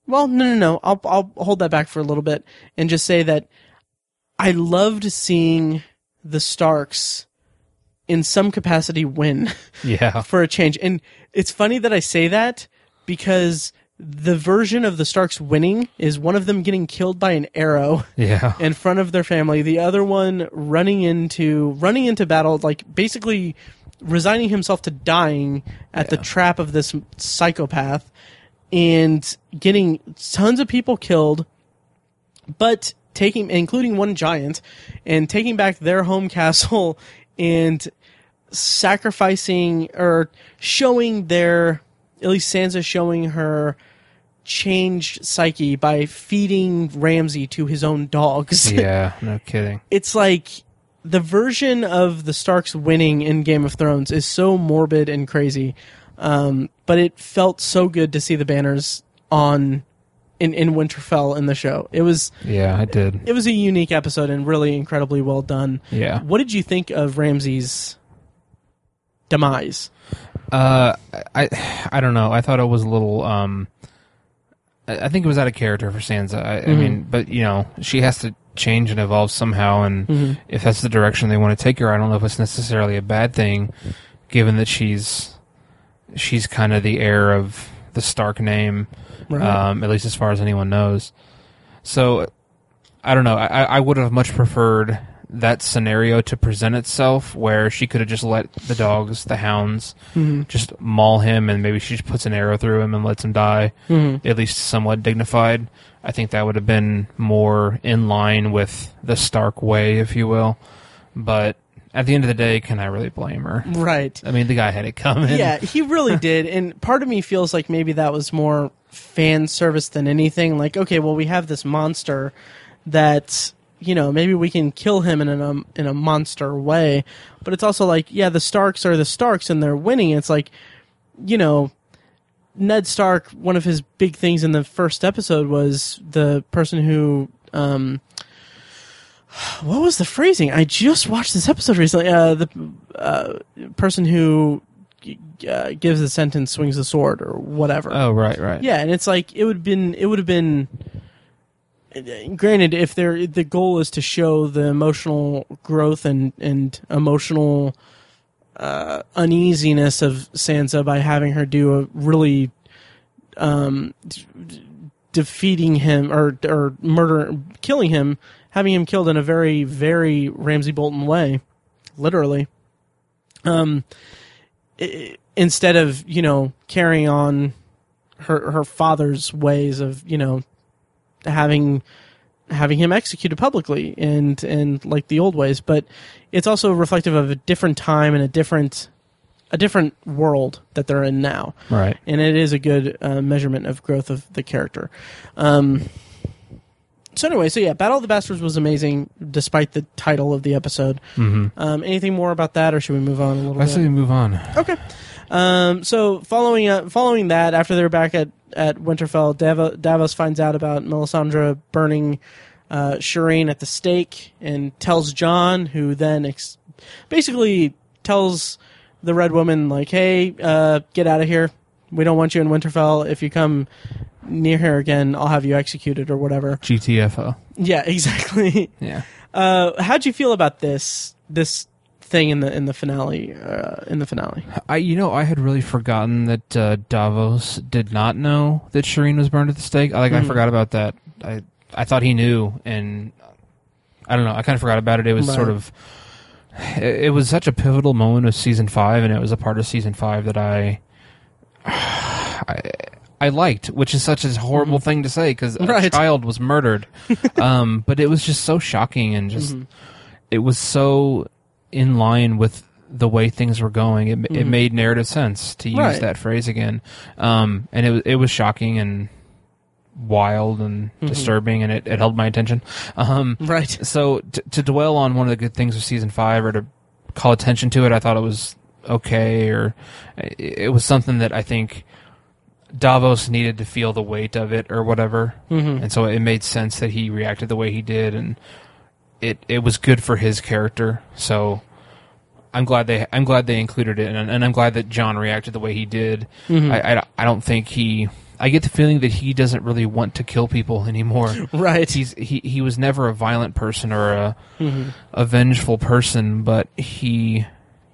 Well, no, no, no. I'll I'll hold that back for a little bit and just say that I loved seeing the Starks in some capacity win Yeah. for a change. And it's funny that I say that because the version of the Starks winning is one of them getting killed by an arrow Yeah. in front of their family, the other one running into running into battle, like basically resigning himself to dying at the trap of this psychopath and getting tons of people killed, but taking including one giant and taking back their home castle and sacrificing or showing their at least Sansa showing her changed psyche by feeding Ramsay to his own dogs. Yeah. No kidding. it's like the version of the Starks winning in Game of Thrones is so morbid and crazy. Um, but it felt so good to see the banners on in, in Winterfell in the show. It was Yeah, I did. it was a unique episode and really incredibly well done. Yeah. What did you think of Ramsay's demise? Uh, I I don't know. I thought it was a little. Um, I I think it was out of character for Sansa. I, I mean, but you know, she has to change and evolve somehow. And Mm-hmm. if that's the direction they want to take her, I don't know if it's necessarily a bad thing, given that she's she's kind of the heir of the Stark name, Right. um, at least as far as anyone knows. So I don't know. I, I would have much preferred that scenario to present itself where she could have just let the dogs, the hounds, Mhm. just maul him and maybe she just puts an arrow through him and lets him die, Mhm. at least somewhat dignified. I think that would have been more in line with the Stark way, if you will. But at the end of the day, can I really blame her? Right. I mean, the guy had it coming. Yeah, he really did. And part of me feels like maybe that was more fan service than anything. Like, okay, well, we have this monster that you know maybe we can kill him in a in a monster way, but it's also like, yeah, the Starks are the Starks and they're winning. It's like, you know. Ned Stark, one of his big things in the first episode was the person who um, what was the phrasing? I just watched this episode recently. Uh, the uh, person who uh, gives the sentence swings the sword or whatever. Oh, right, right. Yeah, and it's like it would been it would have been. Granted, if there the goal is to show the emotional growth and and emotional uh, uneasiness of Sansa by having her do a really um, d- defeating him or or murder killing him, having him killed in a very very Ramsay Bolton way, literally. Um, i- instead of you know carrying on her her father's ways of you know having having him executed publicly and and like the old ways but it's also reflective of a different time and a different a different world that they're in now Right. and it is a good uh, measurement of growth of the character um so anyway so yeah battle of the bastards was amazing despite the title of the episode Mm-hmm. um anything more about that or should we move on a little I bit i say we move on. Okay. Um, so following uh, following that, after they're back at at Winterfell, Davos, Davos finds out about Melisandre burning uh, Shireen at the stake and tells Jon, who then ex- basically tells the Red Woman like, "Hey, uh, get out of here. We don't want you in Winterfell. If you come near here again, I'll have you executed or whatever." GTFO. Yeah, exactly. Yeah. Uh, how'd you feel about this this thing in the in the finale? Uh, in the finale. I, you know, I had really forgotten that uh, Davos did not know that Shireen was burned at the stake. I like, I Mhm. forgot about that. I, I thought he knew, and I don't know. I kind of forgot about it. It was Right. sort of, it, it was such a pivotal moment of season five, and it was a part of season five that I, I, I liked, which is such a horrible thing to say because a Mm-hmm. Right. child was murdered. um, but it was just so shocking and just, Mhm. it was so in line with the way things were going. It, it Mhm. made narrative sense to use Right. that phrase again. Um, and it was it was shocking and wild and Mhm. disturbing, and it, it held my attention. Um, Right. so t- to dwell on one of the good things of season five, or to call attention to it, I thought it was okay, or it, it was something that I think Davos needed to feel the weight of it, or whatever hmm and so it made sense that he reacted the way he did and it it was good for his character so I'm glad they I'm glad they included it and, and I'm glad that Jon reacted the way he did Mhm. I, I I don't think he I get the feeling that he doesn't really want to kill people anymore Right. he's he he was never a violent person or a Mhm. a vengeful person but he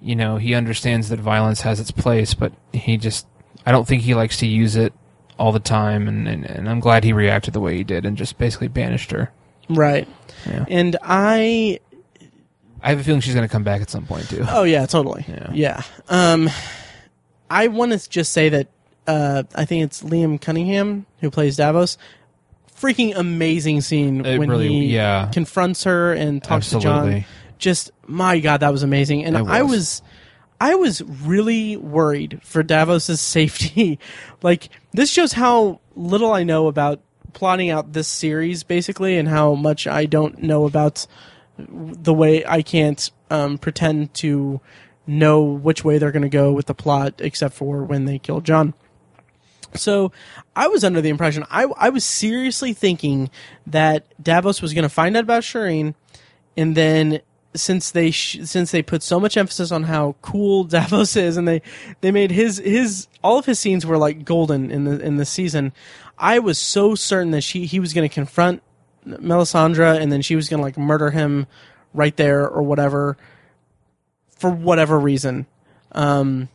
you know he understands that violence has its place but he just I don't think he likes to use it all the time and, and, and I'm glad he reacted the way he did and just basically banished her. Right. Yeah. And I I have a feeling she's going to come back at some point too. oh yeah, totally. Yeah. Yeah. Um I want to just say that uh I think it's Liam Cunningham who plays Davos. Freaking amazing scene It when really- he yeah. confronts her and talks to Jon. Just my god, that was amazing. And It I was. was I was really worried for Davos's safety. like this shows how little I know about plotting out this series basically and how much I don't know about the way I can't um, pretend to know which way they're going to go with the plot except for when they kill Jon. So I was under the impression I I was seriously thinking that Davos was going to find out about Shireen and then since they sh- since they put so much emphasis on how cool Davos is, and they they made his his all of his scenes were like golden in the in the season. I was so certain that she he was going to confront Melisandre, and then she was gonna like murder him right there or whatever for whatever reason, um,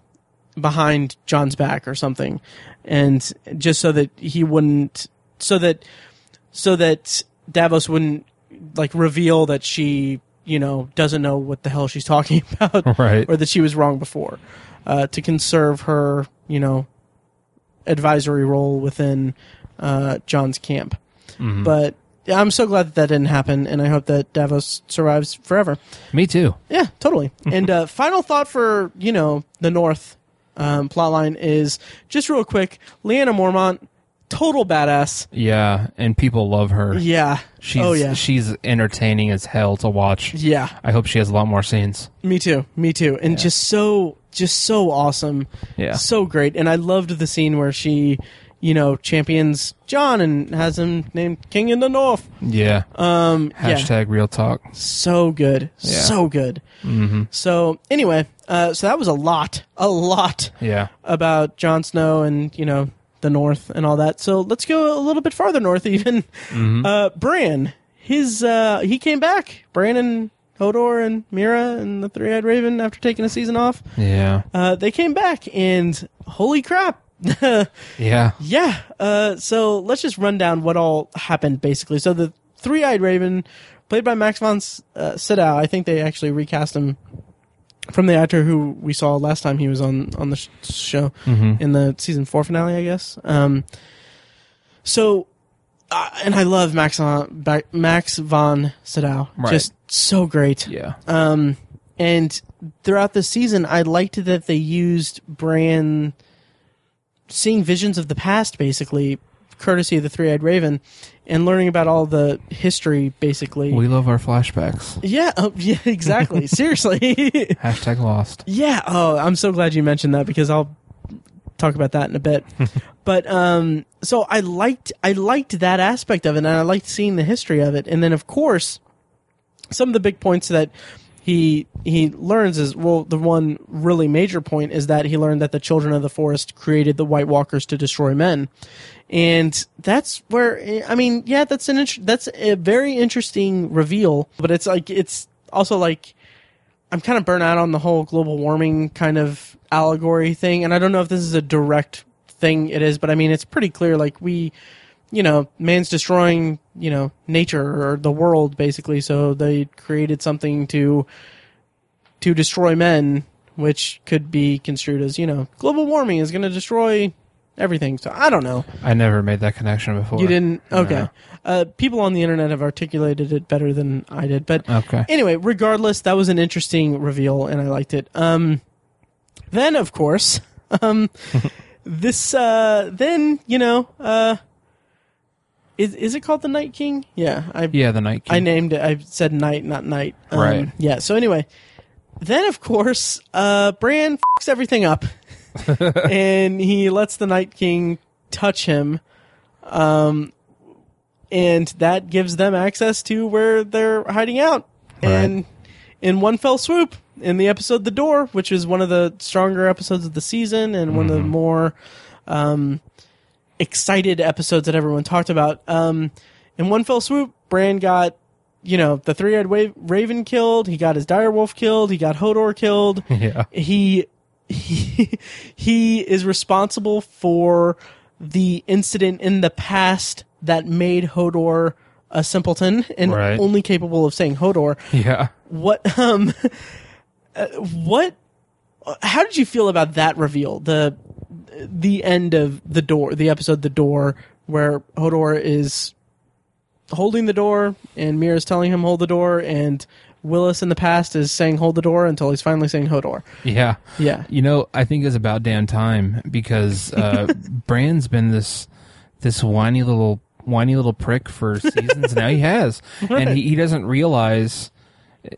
behind Jon's back or something, and just so that he wouldn't, so that, so that Davos wouldn't like reveal that she, you know, doesn't know what the hell she's talking about, Right. or that she was wrong before, uh, to conserve her, you know, advisory role within uh, Jon's camp. Mhm. But I'm so glad that that didn't happen, and I hope that Davos survives forever. Me too. Yeah, totally. and uh, final thought for you know the North um, plotline is just real quick. Lyanna Mormont, total badass. Yeah, and people love her. Yeah. She's oh yeah. she's entertaining as hell to watch. yeah. I hope she has a lot more scenes. Me too. Me too. And just so just so awesome. Yeah. So great. And I loved the scene where she, you know, champions Jon and has him named King in the North. Yeah. Um yeah. Hashtag real talk. so good Yeah. so good hmm so anyway uh, so that was a lot a lot Yeah. about Jon Snow and you know the north and all that so let's go a little bit farther north even Mhm. uh Bran his uh he came back Bran and Hodor and Meera and the three-eyed raven after taking a season off Yeah. uh they came back and holy crap Yeah. yeah. Uh, so let's just run down what all happened basically. So the three-eyed raven, played by Max von uh, Sydow, I think they actually recast him from the actor who we saw last time he was on on the sh- show hmm in the season four finale, I guess. Um, so, uh, and I love Max Max von Sydow, Right. just so great. Yeah. Um, and throughout the season, I liked that they used Bran seeing visions of the past, basically, courtesy of the Three Eyed Raven, and learning about all the history, basically. We love our flashbacks. yeah, oh, yeah, exactly. Seriously. Hashtag lost. yeah. Oh, I'm so glad you mentioned that because I'll talk about that in a bit. but um, so I liked I liked that aspect of it, and I liked seeing the history of it, and then of course, some of the big points that he he learns is well, the one really major point is that he learned that the children of the forest created the White Walkers to destroy men. And that's where I mean, yeah, that's an int- that's a very interesting reveal, but it's like it's also like I'm kind of burnt out on the whole global warming kind of allegory thing, and I don't know if this is a direct thing it is, but I mean it's pretty clear. Like we, you know, man's destroying you know nature or the world basically, so they created something to to destroy men, which could be construed as you know global warming is going to destroy everything. So I don't know. I never made that connection before. You didn't? Okay. No. Uh, people on the internet have articulated it better than I did, but Okay. anyway, regardless, that was an interesting reveal, and I liked it. Um, then, of course, um, this uh, then you know, uh, is is it called the Night King? Yeah, I Yeah, the Night King. I named it. I said night, not night. Um, Right. Yeah. So anyway, then of course, uh, Bran fucks everything up, and he lets the Night King touch him, um, and that gives them access to where they're hiding out, and in one fell swoop. In the episode "The Door," which is one of the stronger episodes of the season and one of the more um, excited episodes that everyone talked about. Um, in one fell swoop, Bran got, you know, the three-eyed wa- raven killed. He got his direwolf killed. He got Hodor killed. yeah. he he he is responsible for the incident in the past that made Hodor a simpleton and Right. only capable of saying Hodor. Yeah. What um uh, what how did you feel about that reveal? The the end of the door, the episode The Door where Hodor is holding the door and Meera Meera's telling him hold the door and Wylis in the past is saying hold the door until he's finally saying Hodor. Yeah. Yeah. You know, I think it's about damn time because uh, Bran's been this this whiny little whiny little prick for seasons now. He has, and he, he doesn't realize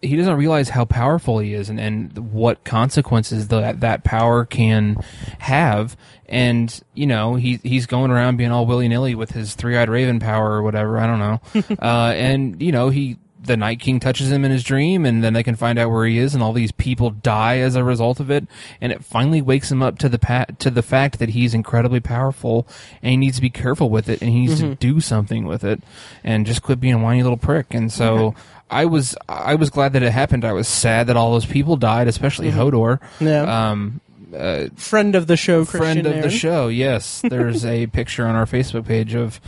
he doesn't realize how powerful he is and, and what consequences that that power can have. And you know, he he's going around being all willy nilly with his three eyed raven power or whatever. I don't know. uh, and you know, he the Night King touches him in his dream, and then they can find out where he is, and all these people die as a result of it, and it finally wakes him up to the pa- to the fact that he's incredibly powerful, and he needs to be careful with it, and he needs to do something with it, and just quit being a whiny little prick. And so I was I was glad that it happened. I was sad that all those people died, especially Hodor. Yeah. Um, uh, friend of the show, friend Kristian of the show. Yes, there's a picture on our Facebook page of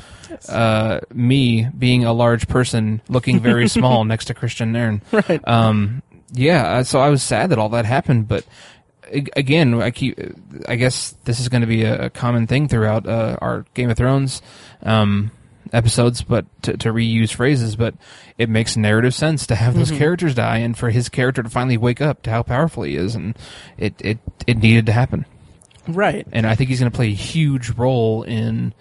uh, me being a large person looking very small next to Kristian Nairn. Right. Um, yeah, uh, so I was sad that all that happened, but again, I keep. I guess this is going to be a, a common thing throughout uh, our Game of Thrones um, episodes, but to, to reuse phrases. But it makes narrative sense to have those mm-hmm. characters die, and for his character to finally wake up to how powerful he is, and it it it needed to happen Right. and I think he's going to play a huge role in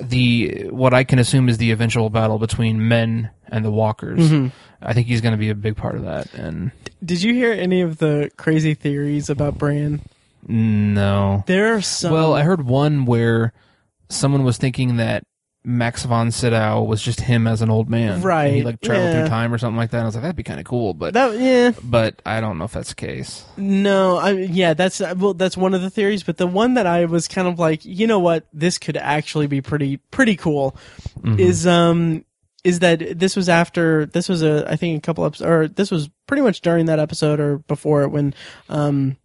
the what I can assume is the eventual battle between men and the walkers. Mm-hmm. I think he's going to be a big part of that. And Did you hear any of the crazy theories about Bran? no, There are some. well, I heard one where someone was thinking that Max von Sydow was just him as an old man, And he like traveled yeah. through time or something like that. And I was like, that'd be kind of cool, but that yeah. but I don't know if that's the case. No, I yeah, that's well, that's one of the theories. But the one that I was kind of like, you know what, this could actually be pretty pretty cool. Is um is that this was after this was a I think a couple episodes or this was pretty much during that episode or before it when um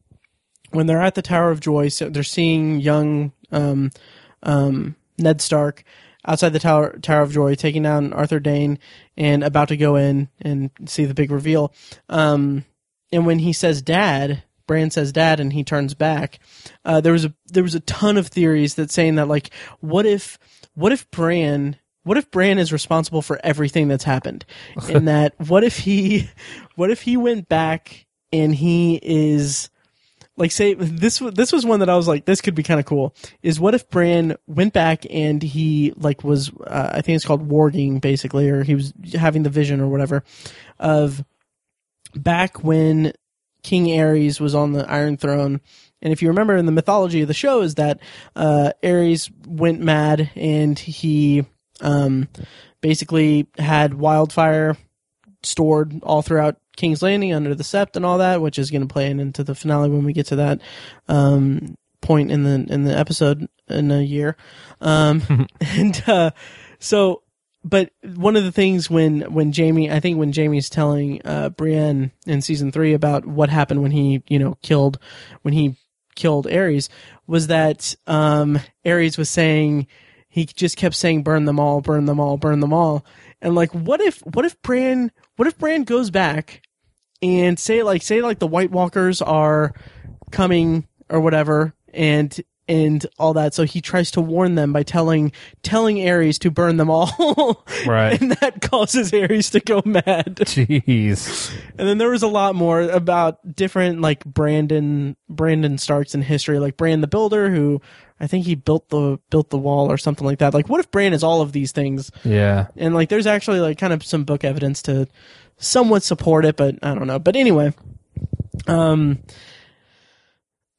when they're at the Tower of Joy, so they're seeing young um um Ned Stark outside the Tower Tower of Joy taking down Arthur Dayne and about to go in and see the big reveal. Um and when he says dad Bran says dad and he turns back uh, there was a there was a ton of theories that saying that like what if what if Bran what if Bran is responsible for everything that's happened and that what if he what if he went back and he is like say this this was one that I was like this could be kind of cool is what if Bran went back and he like was uh, I think it's called warging basically or he was having the vision or whatever of back when King Aerys was on the Iron Throne. And if you remember in the mythology of the show is that uh, Aerys went mad and he um, basically had wildfire stored all throughout King's Landing under the Sept and all that, which is going to play into the finale when we get to that um, point in the in the episode in a year. Um, and uh, so, but one of the things when when Jaime, I think when Jaime's telling uh, Brienne in season three about what happened when he you know killed when he killed Aerys was that um, Aerys was saying he just kept saying burn them all, burn them all, burn them all, and like what if what if Bran what if Bran goes back and say like say like the White Walkers are coming or whatever and and all that so he tries to warn them by telling telling Aerys to burn them all Right. and that causes Aerys to go mad Jeez. and then there was a lot more about different like Brandon Brandon Starks in history, like Bran the Builder, who I think he built the built the wall or something like that. Like, what if Bran is all of these things? Yeah. And like, there's actually like kind of some book evidence to somewhat support it, but I don't know. But anyway, um,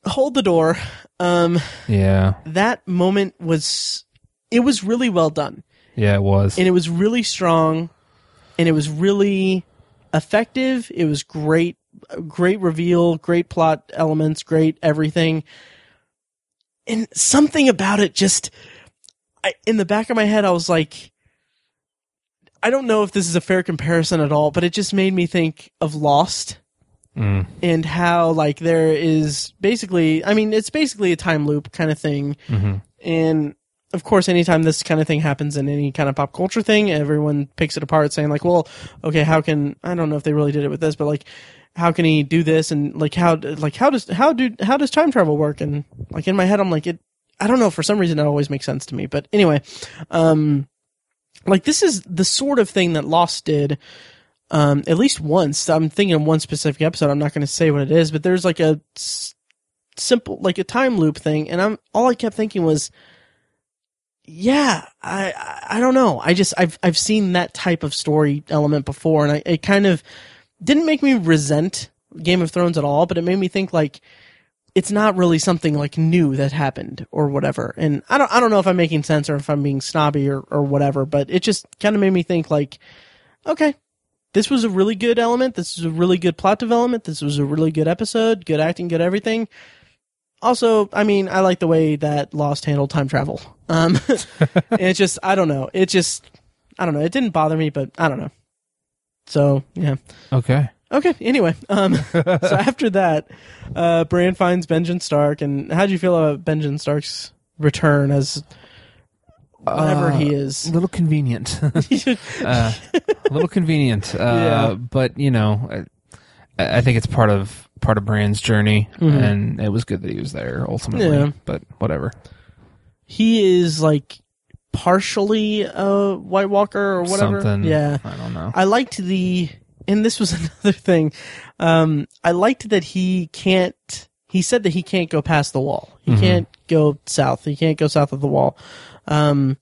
hold the door. Um, Yeah. that moment was it was really well done Yeah, it was. and it was really strong and it was really effective it was great great reveal great plot elements great everything and something about it just I, in the back of my head i was like i don't know if this is a fair comparison at all but it just made me think of lost Mm. and how like there is basically i mean it's basically a time loop kind of thing. Mhm. and of course anytime this kind of thing happens in any kind of pop culture thing everyone picks it apart saying like well okay how can i don't know if they really did it with this but like how can he do this? And like how like how does how do how does time travel work? And like in my head i'm like it i don't know. For some reason it always makes sense to me. But anyway um like this is the sort of thing that lost did um, at least once. I'm thinking of one specific episode. I'm not going to say what it is, but there's like a s- simple, like a time loop thing, and I'm all I kept thinking was, yeah, I I- I don't know. I just I've I've seen that type of story element before, and I it kind of didn't make me resent Game of Thrones at all, but it made me think like it's not really something like new that happened or whatever. And I don't I don't know if I'm making sense or if I'm being snobby or or whatever, but it just kind of made me think like okay, this was a really good element. This was a really good plot development. This was a really good episode. Good acting, good everything. Also, I mean, I like the way that Lost handled time travel. Um, it just, I don't know. It just, I don't know. It didn't bother me, but I don't know. So yeah. Okay. Okay. Anyway, um, so after that, uh, Bran finds Benjen Stark, and how do you feel about Benjen Stark's return as whatever Uh, he is? A little convenient. uh, a little convenient. Uh, Yeah. But you know, I, I think it's part of part of Bran's journey, Mhm. and it was good that he was there ultimately. Yeah. But whatever. he is like partially a White Walker or whatever. Something. Yeah. I don't know. I liked the, and this was another thing. Um, I liked that he can't. He said that he can't go past the wall. He Mhm. can't go south. He can't go south of the wall, um,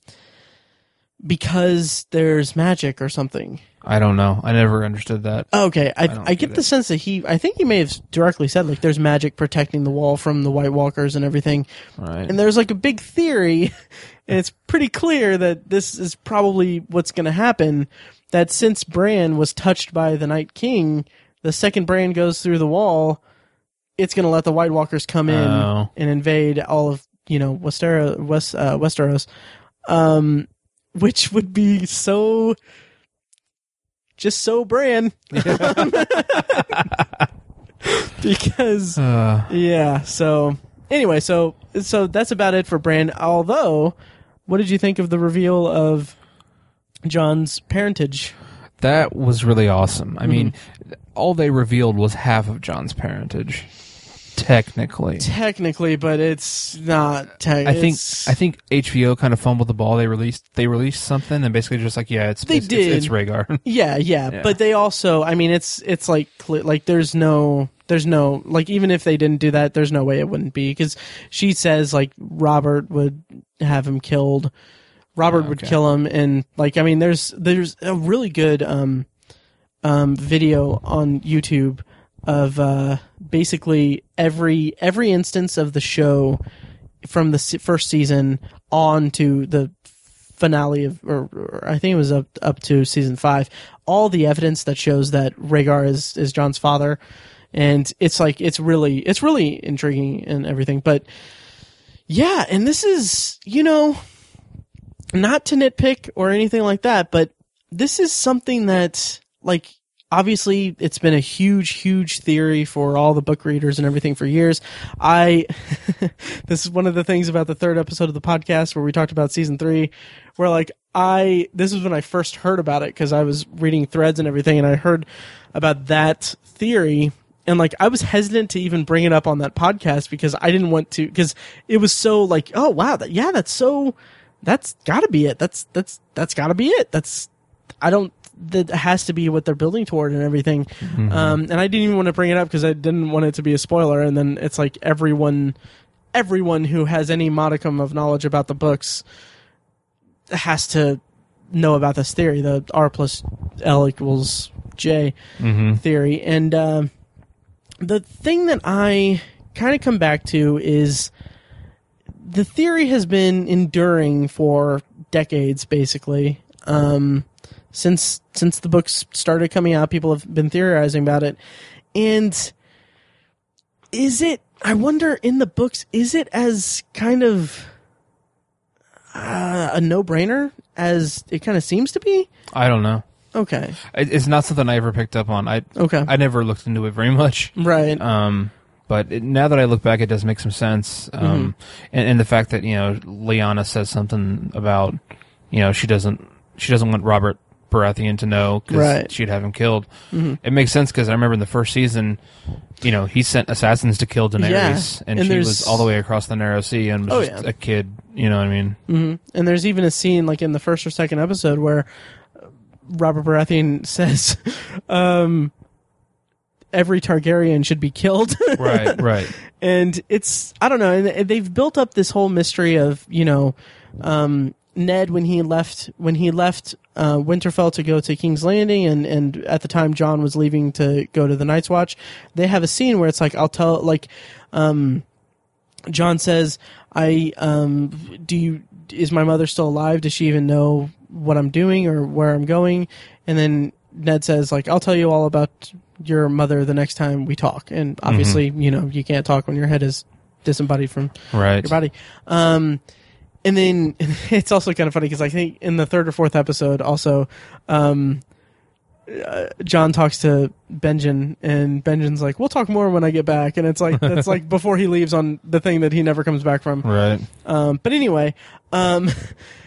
because there's magic or something. I don't know. I never understood that. Okay, I, I, don't get get the it. sense that he. I think he may have directly said like there's magic protecting the wall from the White Walkers and everything. Right. And there's like a big theory, and it's pretty clear that this is probably what's going to happen. That since Bran was touched by the Night King, the second Bran goes through the wall, it's going to let the White Walkers come in Oh. and invade all of you know Westero, West uh, Westeros, um, which would be so. Just so Bran, because Uh, yeah. So anyway, so so that's about it for Bran. Although, what did you think of the reveal of Jon's parentage? that was really awesome. Mm-hmm. I mean, all they revealed was half of Jon's parentage, technically. Technically, but it's not. Te- I think it's- I think HBO kind of fumbled the ball. They released they released something and basically just like yeah, it's They it's, did. It's, it's Rhaegar. Yeah, yeah, Yeah. but they also. I mean, it's it's like like there's no there's no like even if they didn't do that, there's no way it wouldn't be because she says like Robert would have him killed. Robert Oh, would kill him, and like I mean, there's there's a really good um um video on YouTube of uh basically every every instance of the show from the first season on to the finale of or, or I think it was up up to season 5 all the evidence that shows that Rhaegar is is Jon's father and it's like it's really it's really intriguing and everything but yeah and this is you know not to nitpick or anything like that but this is something that like obviously it's been a huge huge theory for all the book readers and everything for years. I this is one of the things about the third episode of the podcast where we talked about season 3 where like i this was when i first heard about it cuz i was reading threads and everything and i heard about that theory. And like I was hesitant to even bring it up on that podcast because I didn't want to because it was so like oh wow that yeah that's so that's got to be it. That's that's that's got to be it. That's I don't that has to be what they're building toward and everything. Um and I didn't even want to bring it up because I didn't want it to be a spoiler. And then it's like everyone everyone who has any modicum of knowledge about the books has to know about this theory the R plus L equals J Mm-hmm. theory. And uh, the thing that I kind of come back to is the theory has been enduring for decades, basically. Um, since since the books started coming out, people have been theorizing about it. And is it? I wonder in the books, is it as kind of uh, a no brainer as it kind of seems to be? I don't know. Okay. It, it's not something I ever picked up on. I Okay. I never looked into it very much. right. Um, but it, now that I look back, it does make some sense. Um, Mm-hmm. and, and the fact that you know Lyanna says something about you know she doesn't she doesn't want Robert Baratheon to know because Right. she'd have him killed. Mhm. It makes sense because I remember in the first season, you know, he sent assassins to kill Daenerys, Yeah, and, and she was all the way across the narrow sea and was Oh, just yeah. a kid. You know what I mean? hmm And there's even a scene like in the first or second episode where Robert Baratheon says, um, "Every Targaryen should be killed." Right, right. and it's I don't know. And they've built up this whole mystery of you know, um, Ned when he left when he left uh, Winterfell to go to King's Landing, and and at the time Jon was leaving to go to the Night's Watch. They have a scene where it's like I'll tell like. Um, Jon says, "I um, do you is my mother still alive? Does she even know what I'm doing or where I'm going?" And then Ned says like, "I'll tell you all about your mother the next time we talk." And obviously, you know, you can't talk when your head is disembodied from Right. your body. Um, and then it's also kind of funny because I think in the third or fourth episode, also, um, uh, Jon talks to Benjen, and Benjen's like, "We'll talk more when I get back." And it's like that's like before he leaves on the thing that he never comes back from. Right. Um, but anyway, um,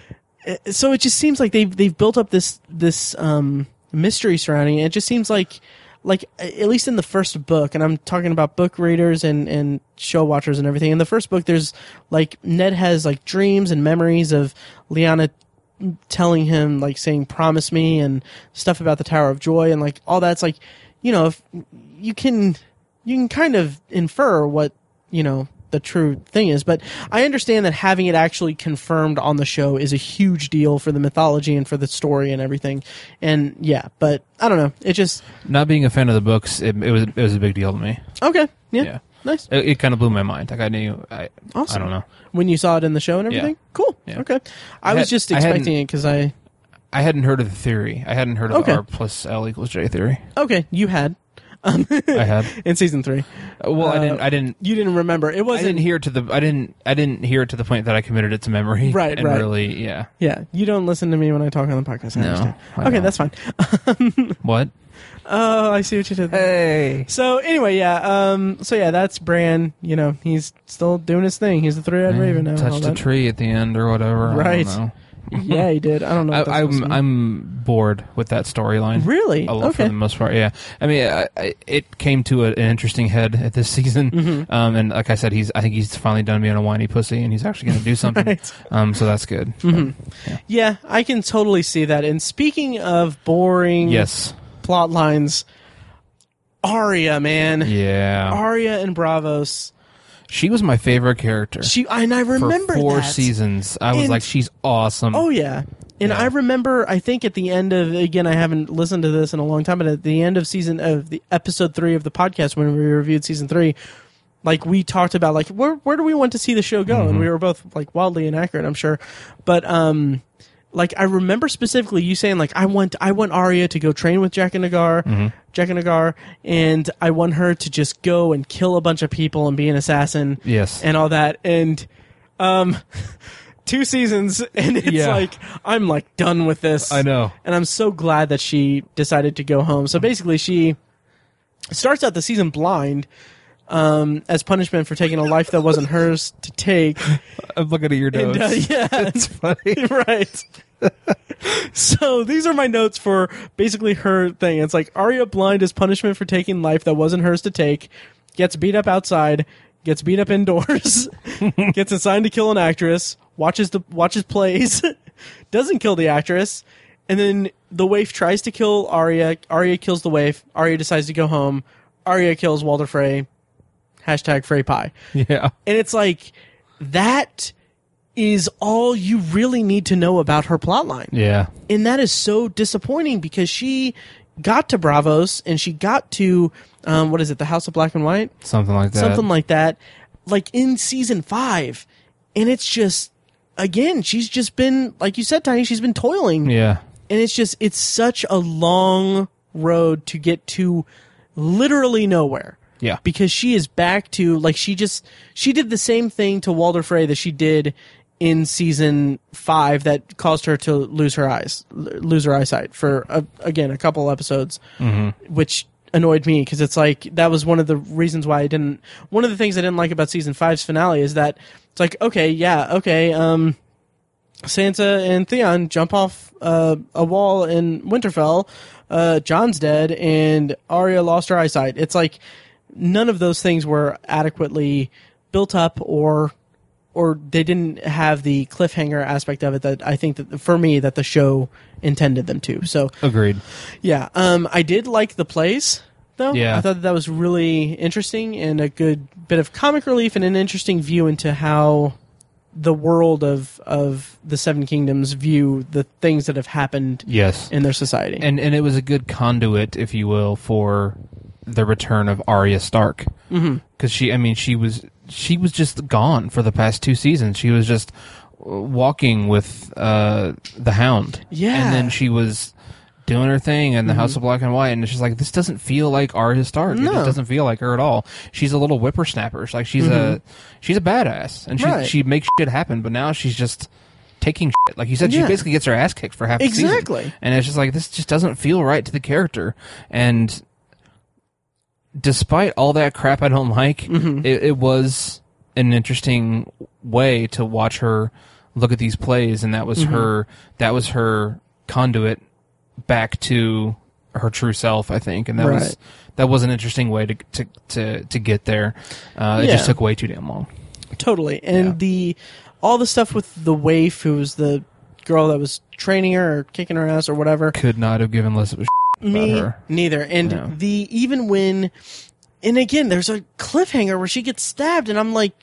so it just seems like they've they've built up this this um, mystery surrounding it. It just seems like like at least in the first book, and I'm talking about book readers and and show watchers and everything. In the first book, there's like Ned has like dreams and memories of Lyanna telling him like saying promise me and stuff about the tower of joy and like all that's like you know if you can you can kind of infer what you know the true thing is but i understand that having it actually confirmed on the show is a huge deal for the mythology and for the story and everything and yeah but i don't know it just Not being a fan of the books, it, it was it was a big deal to me. okay yeah, Yeah. nice It, it kind of blew my mind. Like I knew. I awesome I don't know. when you saw it in the show and Yeah. everything cool Yeah. okay i, I was had- just expecting it because i I hadn't heard of the theory. I hadn't heard of Okay. R plus L equals J theory. okay you had I had. in season three Uh, Well, I didn't. I didn't. you didn't remember it I wasn't didn't hear it to the. I didn't. I didn't hear it to the point that I committed it to memory. Right, And right. really, yeah. Yeah, you don't listen to me when I talk on the podcast. I No, understand. I okay, don't. that's fine. What? Oh, I see what you did. there. Hey. So anyway, yeah. Um. So yeah, that's Bran. You know, he's still doing his thing. He's the three-eyed raven now. and all Touched a that. tree at the end or whatever. Right. I don't know. yeah, he did. I don't know. I, supposed I'm. I'm bored with that storyline. really A lot for the most part, yeah. I mean, I, I, it came to a, an interesting head at this season, Mm-hmm. um, and like I said, he's I think he's finally done being a whiny pussy, and he's actually going to do something. Right. Um, so that's good. Yeah, I can totally see that. And speaking of boring Yes, plot lines, Arya, man, yeah. Arya and Braavos. She was my favorite character She and I for remember four that. seasons. I was And- like, she's awesome. Oh yeah. And Yeah. I remember I think at the end of again I haven't listened to this in a long time but at the end of season of the episode 3 of the podcast when we reviewed season 3 like we talked about like where where do we want to see the show go and we were both like wildly inaccurate I'm sure but um like I remember specifically you saying like I want I want Arya to go train with Jaqen H'ghar, Jack and Nagar, and I want her to just go and kill a bunch of people and be an assassin yes. and all that and um two seasons and it's Yeah. like i'm like done with this I know. and i'm so glad that she decided to go home so basically she starts out the season blind um as punishment for taking a life that wasn't hers to take I'm looking at your and, notes. uh, yeah It's funny. right so these are my notes for basically her thing it's like Arya blind as punishment for taking life that wasn't hers to take gets beat up outside gets beat up indoors gets assigned to kill an actress watches the watches plays doesn't kill the actress and then the waif tries to kill Arya Arya kills the waif Arya decides to go home Arya kills Walder Frey hashtag Frey pie Yeah. and it's like that is all you really need to know about her plotline. Yeah. And that is so disappointing because she got to Braavos and she got to um, what is it, the House of Black and White? Something like that. Something like that. Like in season five. And it's just again, she's just been like you said, Tiny, she's been toiling. Yeah. And it's just it's such a long road to get to literally nowhere Yeah. because she is back to like she just she did the same thing to Walder Frey that she did in season five that caused her to lose her eyes, lose her eyesight for a, again a couple episodes, which annoyed me because it's like that was one of the reasons why I didn't. One of the things I didn't like about season five's finale is that it's like okay, yeah, okay, um, Sansa and Theon jump off uh, a wall in Winterfell. Uh, Jon's dead, and Arya lost her eyesight. It's like none of those things were adequately built up, or or they didn't have the cliffhanger aspect of it that I think that for me that the show intended them to. So Agreed. yeah, um, I did like the plays though. Yeah. I thought that, that was really interesting and a good bit of comic relief and an interesting view into how the world of of the Seven Kingdoms view the things that have happened Yes. in their society. and and it was a good conduit, if you will, for the return of Arya Stark. Because mm-hmm. she, I mean, she was she was just gone for the past two seasons. She was just walking with uh, the Hound. Yeah. and then she was doing her thing in the House of Black and White, and it's just like this doesn't feel like Arya Stark. It No. just doesn't feel like her at all. She's a little whippersnapper. She's like she's a she's a badass, and she Right. she makes shit happen. But now she's just taking shit. Like you said, Yeah. she basically gets her ass kicked for half the season. Exactly. and it's just like this just doesn't feel right to the character. And despite all that crap I don't like, Mm-hmm. it, it was an interesting way to watch her look at these plays, and that was Mm-hmm. her that was her conduit back to her true self. I think, and that Right. was that was an interesting way to to to, to get there. Uh, It just took way too damn long. Totally. And Yeah. the all the stuff with the waif who was the girl that was training her or kicking her ass or whatever. Could not have given less of a shit Me her. neither. And No. the even when and again there's a cliffhanger where she gets stabbed and I'm like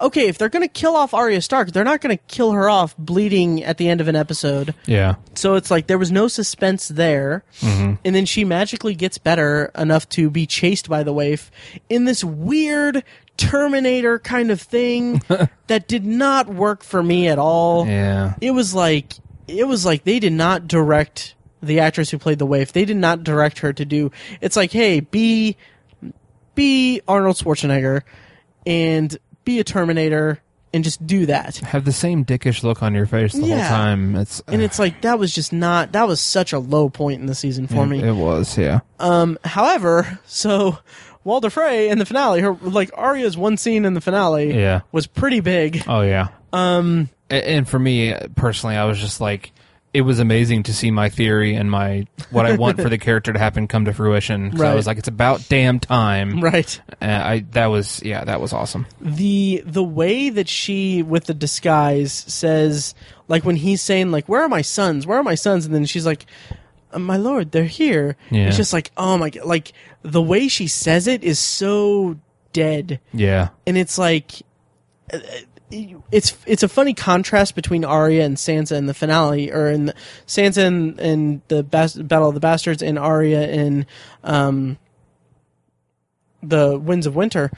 okay, if they're going to kill off Arya Stark, they're not going to kill her off bleeding at the end of an episode. Yeah. So it's like there was no suspense there. Mm-hmm. And then she magically gets better enough to be chased by the waif in this weird Terminator kind of thing that did not work for me at all. Yeah. It was like it was like they did not direct the actress who played the waif. They did not direct her to do. It's like, hey, be be Arnold Schwarzenegger and be a Terminator and just do that. Have the same dickish look on your face the Yeah. whole time. It's And it's like that was just not that was such a low point in the season for me. It was, yeah. Um, however, so Walder Frey in the finale, her like Arya's one scene in the finale Yeah. was pretty big. Oh yeah. Um, and for me uh, personally, I was just like, it was amazing to see my theory and my what I want for the character to happen come to fruition. 'Cause I Right. was like, it's about damn time. Right. Uh, I that was yeah, that was awesome. The the way that she with the disguise says like when he's saying like where are my sons? Where are my sons? And then she's like "Uh, my lord, they're here. Yeah. It's just like, oh my god, like the way she says it is so dead. Yeah. and it's like uh, it's it's a funny contrast between Arya and Sansa in the finale, or in the, Sansa in, in the Bas- Battle of the Bastards, and Arya in um, the Winds of Winter.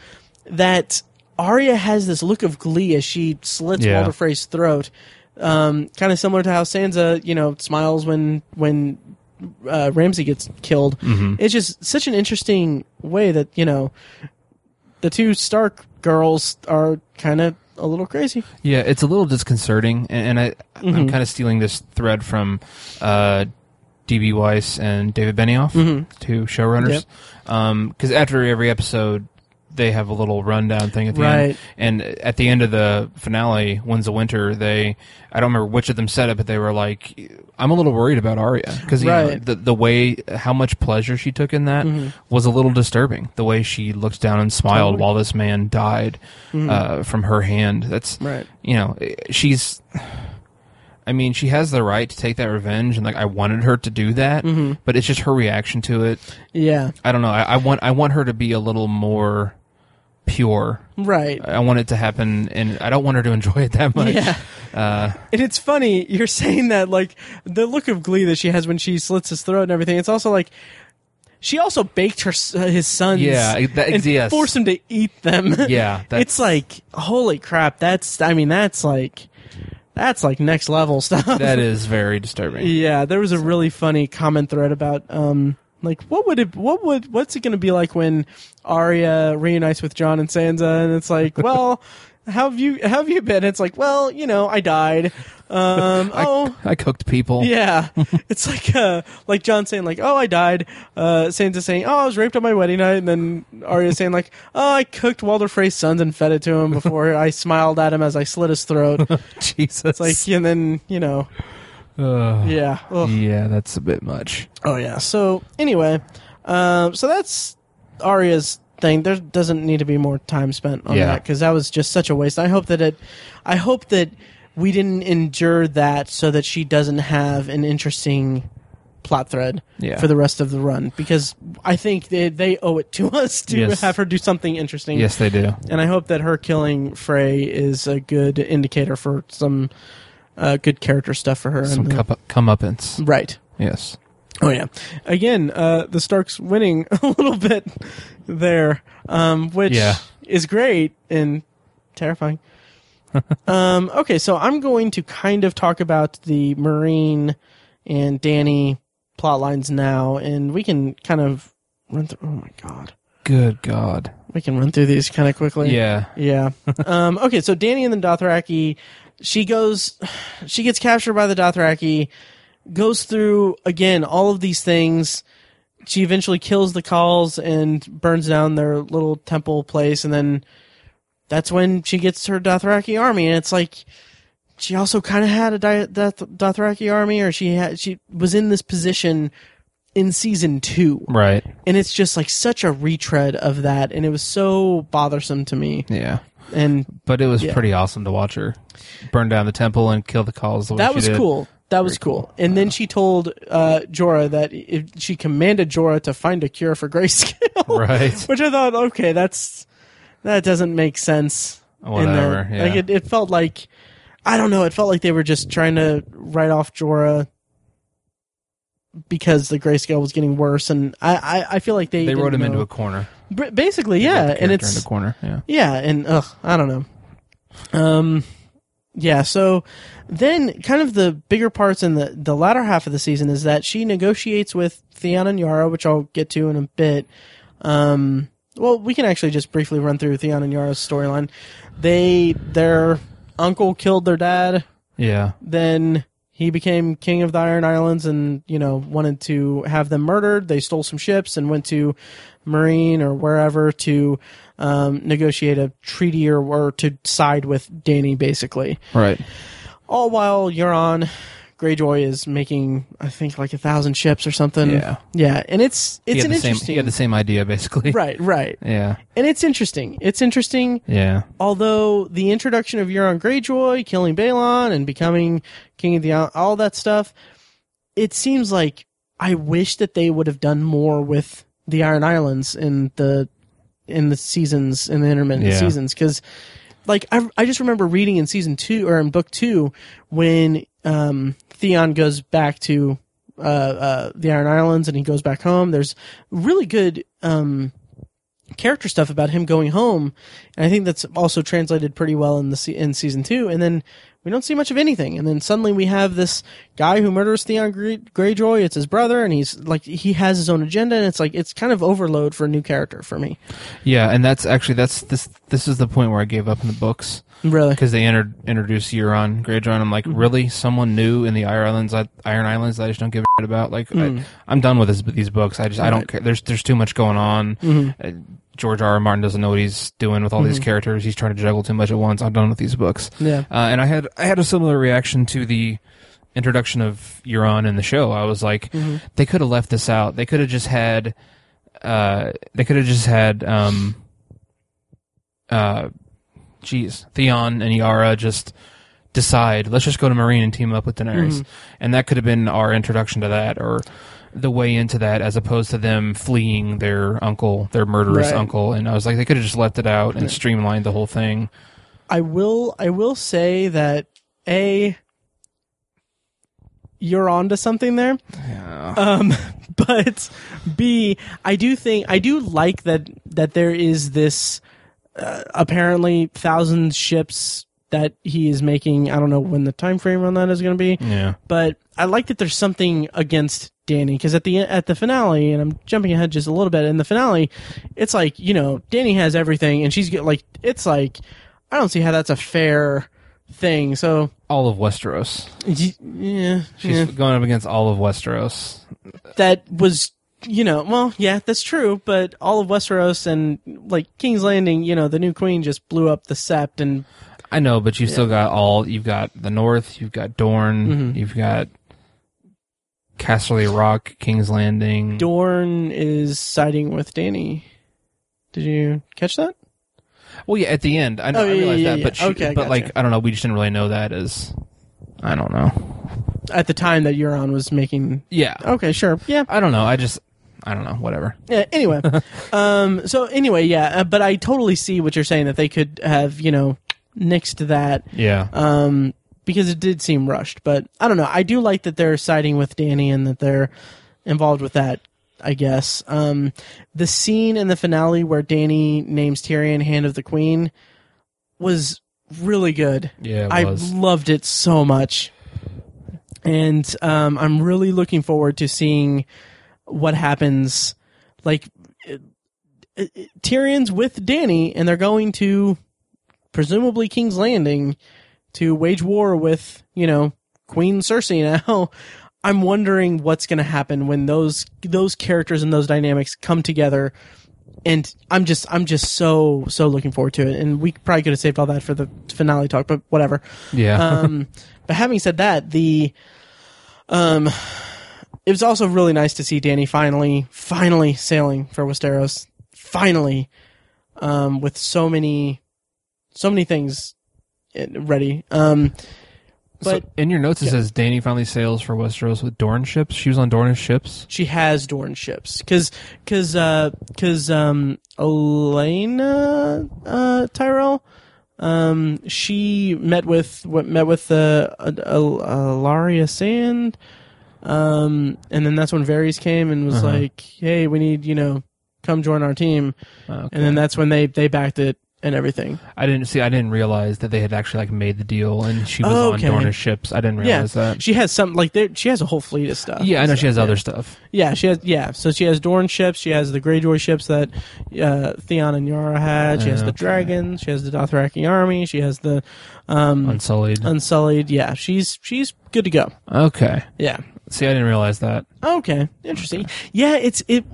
That Arya has this look of glee as she slits Yeah. Walder Frey's throat, um, kind of similar to how Sansa, you know, smiles when when uh, Ramsay gets killed. It's just such an interesting way that you know the two Stark girls are kind of a little crazy. Yeah, it's a little disconcerting, and, and I Mm-hmm. I'm kind of stealing this thread from uh, DB Weiss and David Benioff, two showrunners, Mm-hmm. Yep. because after every episode. They have a little rundown thing at the Right. end, and at the end of the finale, "Winds of Winter," they I don't remember which of them said it, but they were like, "I'm a little worried about Arya because Right. Mm-hmm. the the way how much pleasure she took in that was a little disturbing. The way she looked down and smiled Totally. Mm-hmm. while this man died uh, from her hand. That's Right. you know, she's. I mean, she has the right to take that revenge, and like I wanted her to do that, Mm-hmm. but it's just her reaction to it. Yeah, I don't know. I, I want I want her to be a little more pure. right. I want it to happen, and I don't want her to enjoy it that much. Yeah. Uh, And it's funny you're saying that like the look of glee that she has when she slits his throat and everything. It's also like she also baked her uh, his sons, Yeah, that- and yes. forced him to eat them. Yeah, that's- it's like holy crap. That's I mean that's like that's like next level stuff. that is very disturbing. Yeah, there was a really funny comment thread about um like what would it what would what's it going to be like when Arya reunites with Jon and Sansa and it's like, well, how have you how have you been? It's like, well, you know, I died. Um oh I cooked people. yeah. it's like uh like Jon saying like, "Oh, I died." Uh Sansa saying, "Oh, I was raped on my wedding night." And then Arya saying like, "Oh, I cooked Walder Frey's sons and fed it to him before I smiled at him as I slit his throat." Jesus. It's like, and then, you know, Ugh. yeah. Ugh. yeah, that's a bit much. Oh yeah. So anyway, um, so that's Arya's thing. There doesn't need to be more time spent on Yeah. that because that was just such a waste. I hope that it. I hope that we didn't endure that so that she doesn't have an interesting plot thread Yeah. for the rest of the run because I think they they owe it to us to Yes. have her do something interesting. Yes, they do. And I hope that her killing Frey is a good indicator for some uh, good character stuff for her. Some the- cup comeuppance. right. Yes. Oh yeah. Again, uh, the Starks winning a little bit there, um, which Yeah. is great and terrifying. um, okay, so I'm going to kind of talk about the Meereen and Dany plot lines now, and we can kind of run through. Oh my god, Good God. we can run through these kind of quickly. Yeah. Yeah. um, okay, so Dany and the Dothraki, she goes, she gets captured by the Dothraki, goes through again all of these things. She eventually kills the Khals and burns down their little temple place, and then that's when she gets her Dothraki army. And it's like she also kind of had a Dothraki army, or she had she was in this position in season two Right. and it's just like such a retread of that and it was so bothersome to me Yeah. And But it was Yeah. pretty awesome to watch her burn down the temple and kill the Khals. The that was did. cool that was cool and then she told uh jorah that if she commanded jorah to find a cure for grayscale Right. which i thought okay that's that doesn't make sense Whatever. that. Yeah. like it, it felt like i don't know it felt like they were just trying to write off jorah because the grayscale was getting worse and i i, I feel like they they wrote him into a corner. B- basically They yeah the and it's in a corner. Yeah. Yeah, and ugh, I don't know. Um, yeah. So then, kind of the bigger parts in the the latter half of the season is that she negotiates with Theon and Yara, which I'll get to in a bit. Um, well, we can actually just briefly run through Theon and Yara's storyline. They their uncle killed their dad. Yeah. Then he became king of the Iron Islands, and you know wanted to have them murdered. They stole some ships and went to Meereen or wherever to um, negotiate a treaty or, or to side with Dany, basically. Right. All while Euron Greyjoy is making, I think, like a thousand ships or something. Yeah. yeah, and it's it's an the same. interesting, He had the same idea basically. right, right, Yeah. and it's interesting. It's interesting Yeah. although the introduction of Euron Greyjoy, killing Balon, and becoming king of the all that stuff, it seems like I wish that they would have done more with the Iron Islands in the in the seasons in the intermittent Yeah. seasons because like I, I just remember reading in season two or in book two when um, Theon goes back to uh, uh, the Iron Islands and he goes back home. There's really good um, character stuff about him going home, and I think that's also translated pretty well in the in season two. And then we don't see much of anything, and then suddenly we have this guy who murders Theon Grey- Greyjoy. It's his brother, and he's like he has his own agenda, and it's like it's kind of overload for a new character for me. Yeah. And that's actually that's this. This is the point where I gave up in the books Really, because they entered introduced Euron Greyjoy. And I'm like, Mm-hmm. really, someone new in the Iron Islands, I, Iron Islands that I just don't give a shit about. Like, I, I'm done with this, these books. I just I Mm. Don't care. There's there's too much going on. Mhm. George R. R. Martin doesn't know what he's doing with all these Mm-hmm. characters. He's trying to juggle too much at once. I'm done with these books. yeah, Uh, and I had I had a similar reaction to the introduction of Euron in the show. I was like, Mm-hmm. they could have left this out. They could have just had, uh, they could have just had, um, uh, geez, Theon and Yara just decide. Let's just go to Meereen and team up with Daenerys, Mm-hmm. and that could have been our introduction to that, or the way into that, as opposed to them fleeing their uncle, their murderous Right. uncle. And I was like, they could have just left it out and streamlined the whole thing. I will I will say that a you're onto something there. Um, but B, I do think I do like that that there is this uh, apparently thousand ships that he is making. I don't know when the time frame on that is going to be, Yeah. but I like that there's something against Dany because at the at the finale, and I'm jumping ahead just a little bit. In the finale, it's like you know Dany has everything, and she's get like it's like I don't see how that's a fair thing. So All of Westeros. yeah, She's yeah. going up against all of Westeros. that was you know well yeah that's true but all of westeros and like king's landing you know the new queen just blew up the sept and I know, but you've still got all. You've got the North. You've got Dorne. Mm-hmm. You've got Casterly Rock, King's Landing. dorne is siding with dany did you catch that well, yeah, at the end, I know. Oh, I yeah, realized yeah, that, yeah. but she, Okay, but gotcha. like I don't know. We just didn't really know that as. I don't know. at the time that euron was making Yeah, okay sure yeah I don't know. I just. I don't know. Whatever. Yeah, anyway, um, so anyway, yeah, uh, but I totally see what you're saying that they could have, you know, nixed that, Yeah. um, because it did seem rushed. But I don't know. I do like that they're siding with Dany and that they're involved with that. I guess um, the scene in the finale where Dany names Tyrion Hand of the Queen was really good. yeah. It I was. loved it so much. and um, I'm really looking forward to seeing what happens. Like uh, uh, Tyrion's with Dany, and they're going to presumably King's Landing to wage war with you know Queen Cersei now. I'm wondering what's going to happen when those those characters and those dynamics come together. And I'm just I'm just so so looking forward to it. And we probably could have saved all that for the finale talk, but whatever. Yeah. Um, but having said that, the um, it was also really nice to see Dany finally finally sailing for Westeros. Finally, um, with so many so many things in- ready. Um, so but in your notes it yeah. says Dany finally sails for Westeros with Dorne ships. She was on Dorne's ships. she has Dorne ships because because uh, because um Elena uh, Tyrell um she met with what met with uh, uh, uh, Laria Sand um and then that's when Varys came and was Uh-huh. like hey we need you know come join our team Okay. and then that's when they they backed it and everything I didn't see. I didn't realize that they had actually like made the deal, and she was Oh, on okay. Dorne's ships. I didn't yeah realize that. she has some like there she has a whole fleet of stuff Yeah, I know she has Yeah. other stuff. Yeah, she has. Yeah, so she has Dorne ships. She has the Greyjoy ships that uh, Theon and Yara had. She has the Okay. dragons. She has the Dothraki army. She has the um, Unsullied. Unsullied. Yeah, she's she's good to go. okay. Yeah. See, I didn't realize that. Okay. Interesting. Yeah, it's it.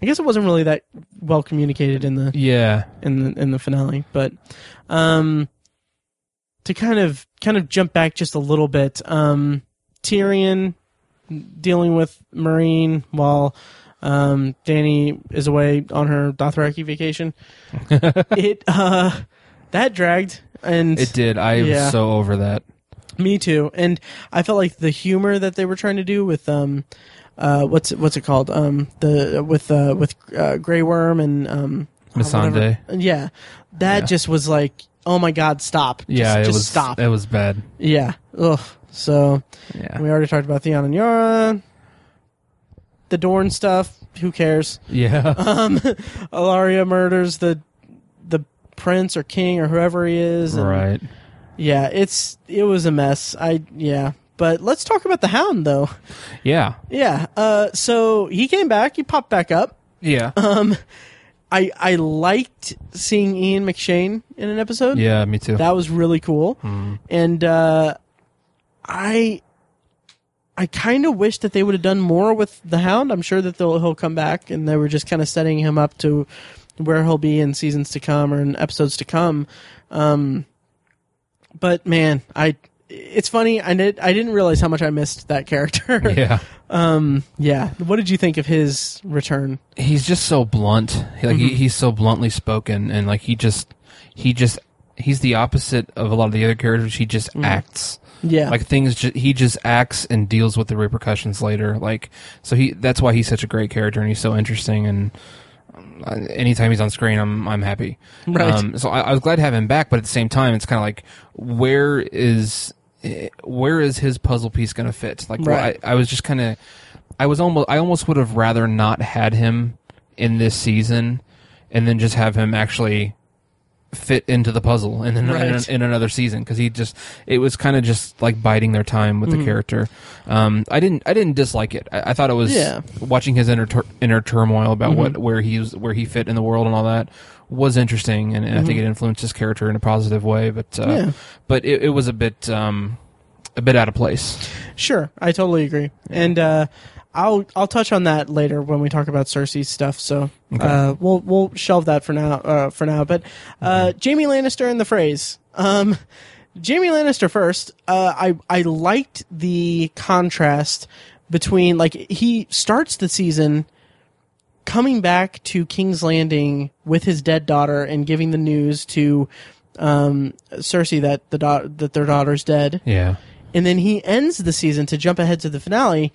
I guess it wasn't really that well communicated in the Yeah. in the in the finale, but um, to kind of kind of jump back just a little bit, um, Tyrion dealing with Meereen while um, Dany is away on her Dothraki vacation. it uh, that dragged, and It did. I Yeah. was so over that. me too. And I felt like the humor that they were trying to do with um, uh, what's it, what's it called? Um, the with uh with uh, Grey Worm and um, Missandei. Yeah, that Yeah. just was like, oh my god, stop. Just, Yeah, it just was. stop. It was bad. yeah. Ugh. So Yeah. we already talked about Theon and Yara. The Dorne stuff. Who cares? Yeah. Um, Ellaria murders the the prince or king or whoever he is. and- right. Yeah, it's it was a mess. I yeah. But let's talk about the Hound though. Yeah. Yeah. Uh so he came back, he popped back up. Yeah. Um I I liked seeing Ian McShane in an episode. yeah. Me too. That was really cool. Mm. And uh I I kind of wish that they would have done more with the Hound. I'm sure that they'll he'll come back and they were just kind of setting him up to where he'll be in seasons to come or in episodes to come. Um but man, I it's funny. I did. I didn't realize how much I missed that character. yeah. Um. Yeah. What did you think of his return? He's just so blunt. Like Mm-hmm. he, he's so bluntly spoken, and like he just, he just, he's the opposite of a lot of the other characters. He just acts. Mm-hmm. Yeah. Like things, ju- he just acts and deals with the repercussions later. Like so, he that's why he's such a great character, and he's so interesting. And um, anytime he's on screen, I'm I'm happy. Right. Um, so I, I was glad to have him back, but at the same time, it's kind of like where is Eh, where is his puzzle piece going to fit? Like Right. I, I was just kind of I was almost I almost would have rather not had him in this season, and then just have him actually fit into the puzzle and then Right. in, in another season because he just it was kind of just like biding their time with the mm-hmm. character. Um, I didn't I didn't dislike it. I, I thought it was Yeah. watching his inner tur- inner turmoil about mm-hmm. what where he was where he fit in the world and all that was interesting and, and I think it influenced his character in a positive way. But uh, Yeah. but it, it was a bit um, a bit out of place. Sure, I totally agree. And uh, I'll I'll touch on that later when we talk about Cersei's stuff. So uh, we'll we'll shelve that for now. Uh, for now, but uh, Jaime Lannister and the Freys. Um, Jaime Lannister first. Uh, I I liked the contrast between like he starts the season coming back to King's Landing with his dead daughter and giving the news to um, Cersei that the da- that their daughter's dead Yeah. and then he ends the season to jump ahead to the finale.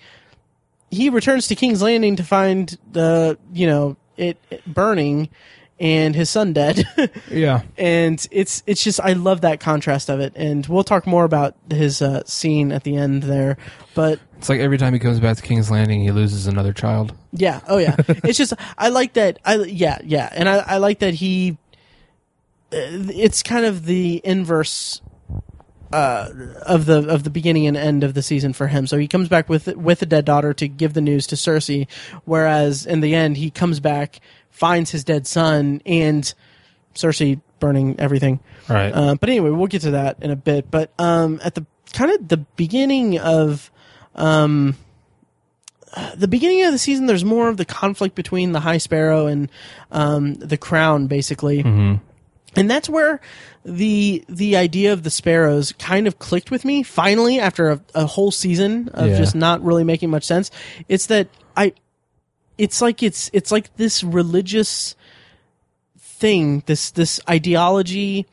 He returns to King's Landing to find the you know it, it burning and his son dead, Yeah. and it's it's just I love that contrast of it, and we'll talk more about his uh, scene at the end there, but It's like every time he comes back to King's Landing, he loses another child. yeah, oh yeah, it's just I like that I yeah yeah, and I I like that he. uh, It's kind of the inverse uh, of the of the beginning and end of the season for him. So he comes back with with a dead daughter to give the news to Cersei, whereas in the end he comes back, finds his dead son, and Cersei burning everything. Right. Uh, but anyway, we'll get to that in a bit. But um, at the kind of the beginning of um, the beginning of the season, there's more of the conflict between the High Sparrow and um, the Crown, basically. Mm-hmm. And that's where the the idea of the sparrows kind of clicked with me. Finally, after a, a whole season of Yeah. just not really making much sense, it's that I, it's like it's it's like this religious thing. This this ideology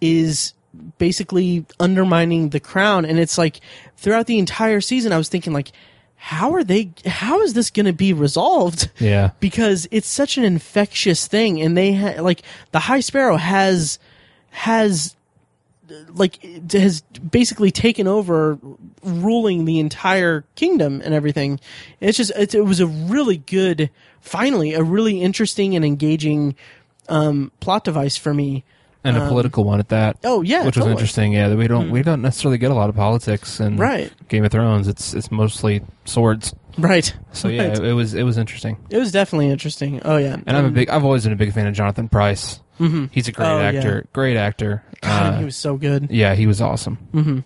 is basically undermining the crown, and it's like throughout the entire season, I was thinking like, how are they? How is this going to be resolved? yeah. because it's such an infectious thing and they ha- like the high sparrow has has like has basically taken over ruling the entire kingdom and everything it's just it, it was a really good finally a really interesting and engaging um plot device for me And a political one at that. oh yeah which was interesting. Yeah, we don't we don't necessarily get a lot of politics in Right. Game of Thrones. It's it's mostly swords. right So yeah, Right. it, it was it was interesting. it was definitely interesting oh yeah And I'm a big I've always been a big fan of Jonathan Pryce. Mm-hmm. He's a great Oh, yeah. actor. Great actor. God, Uh, he was so good yeah, he was awesome.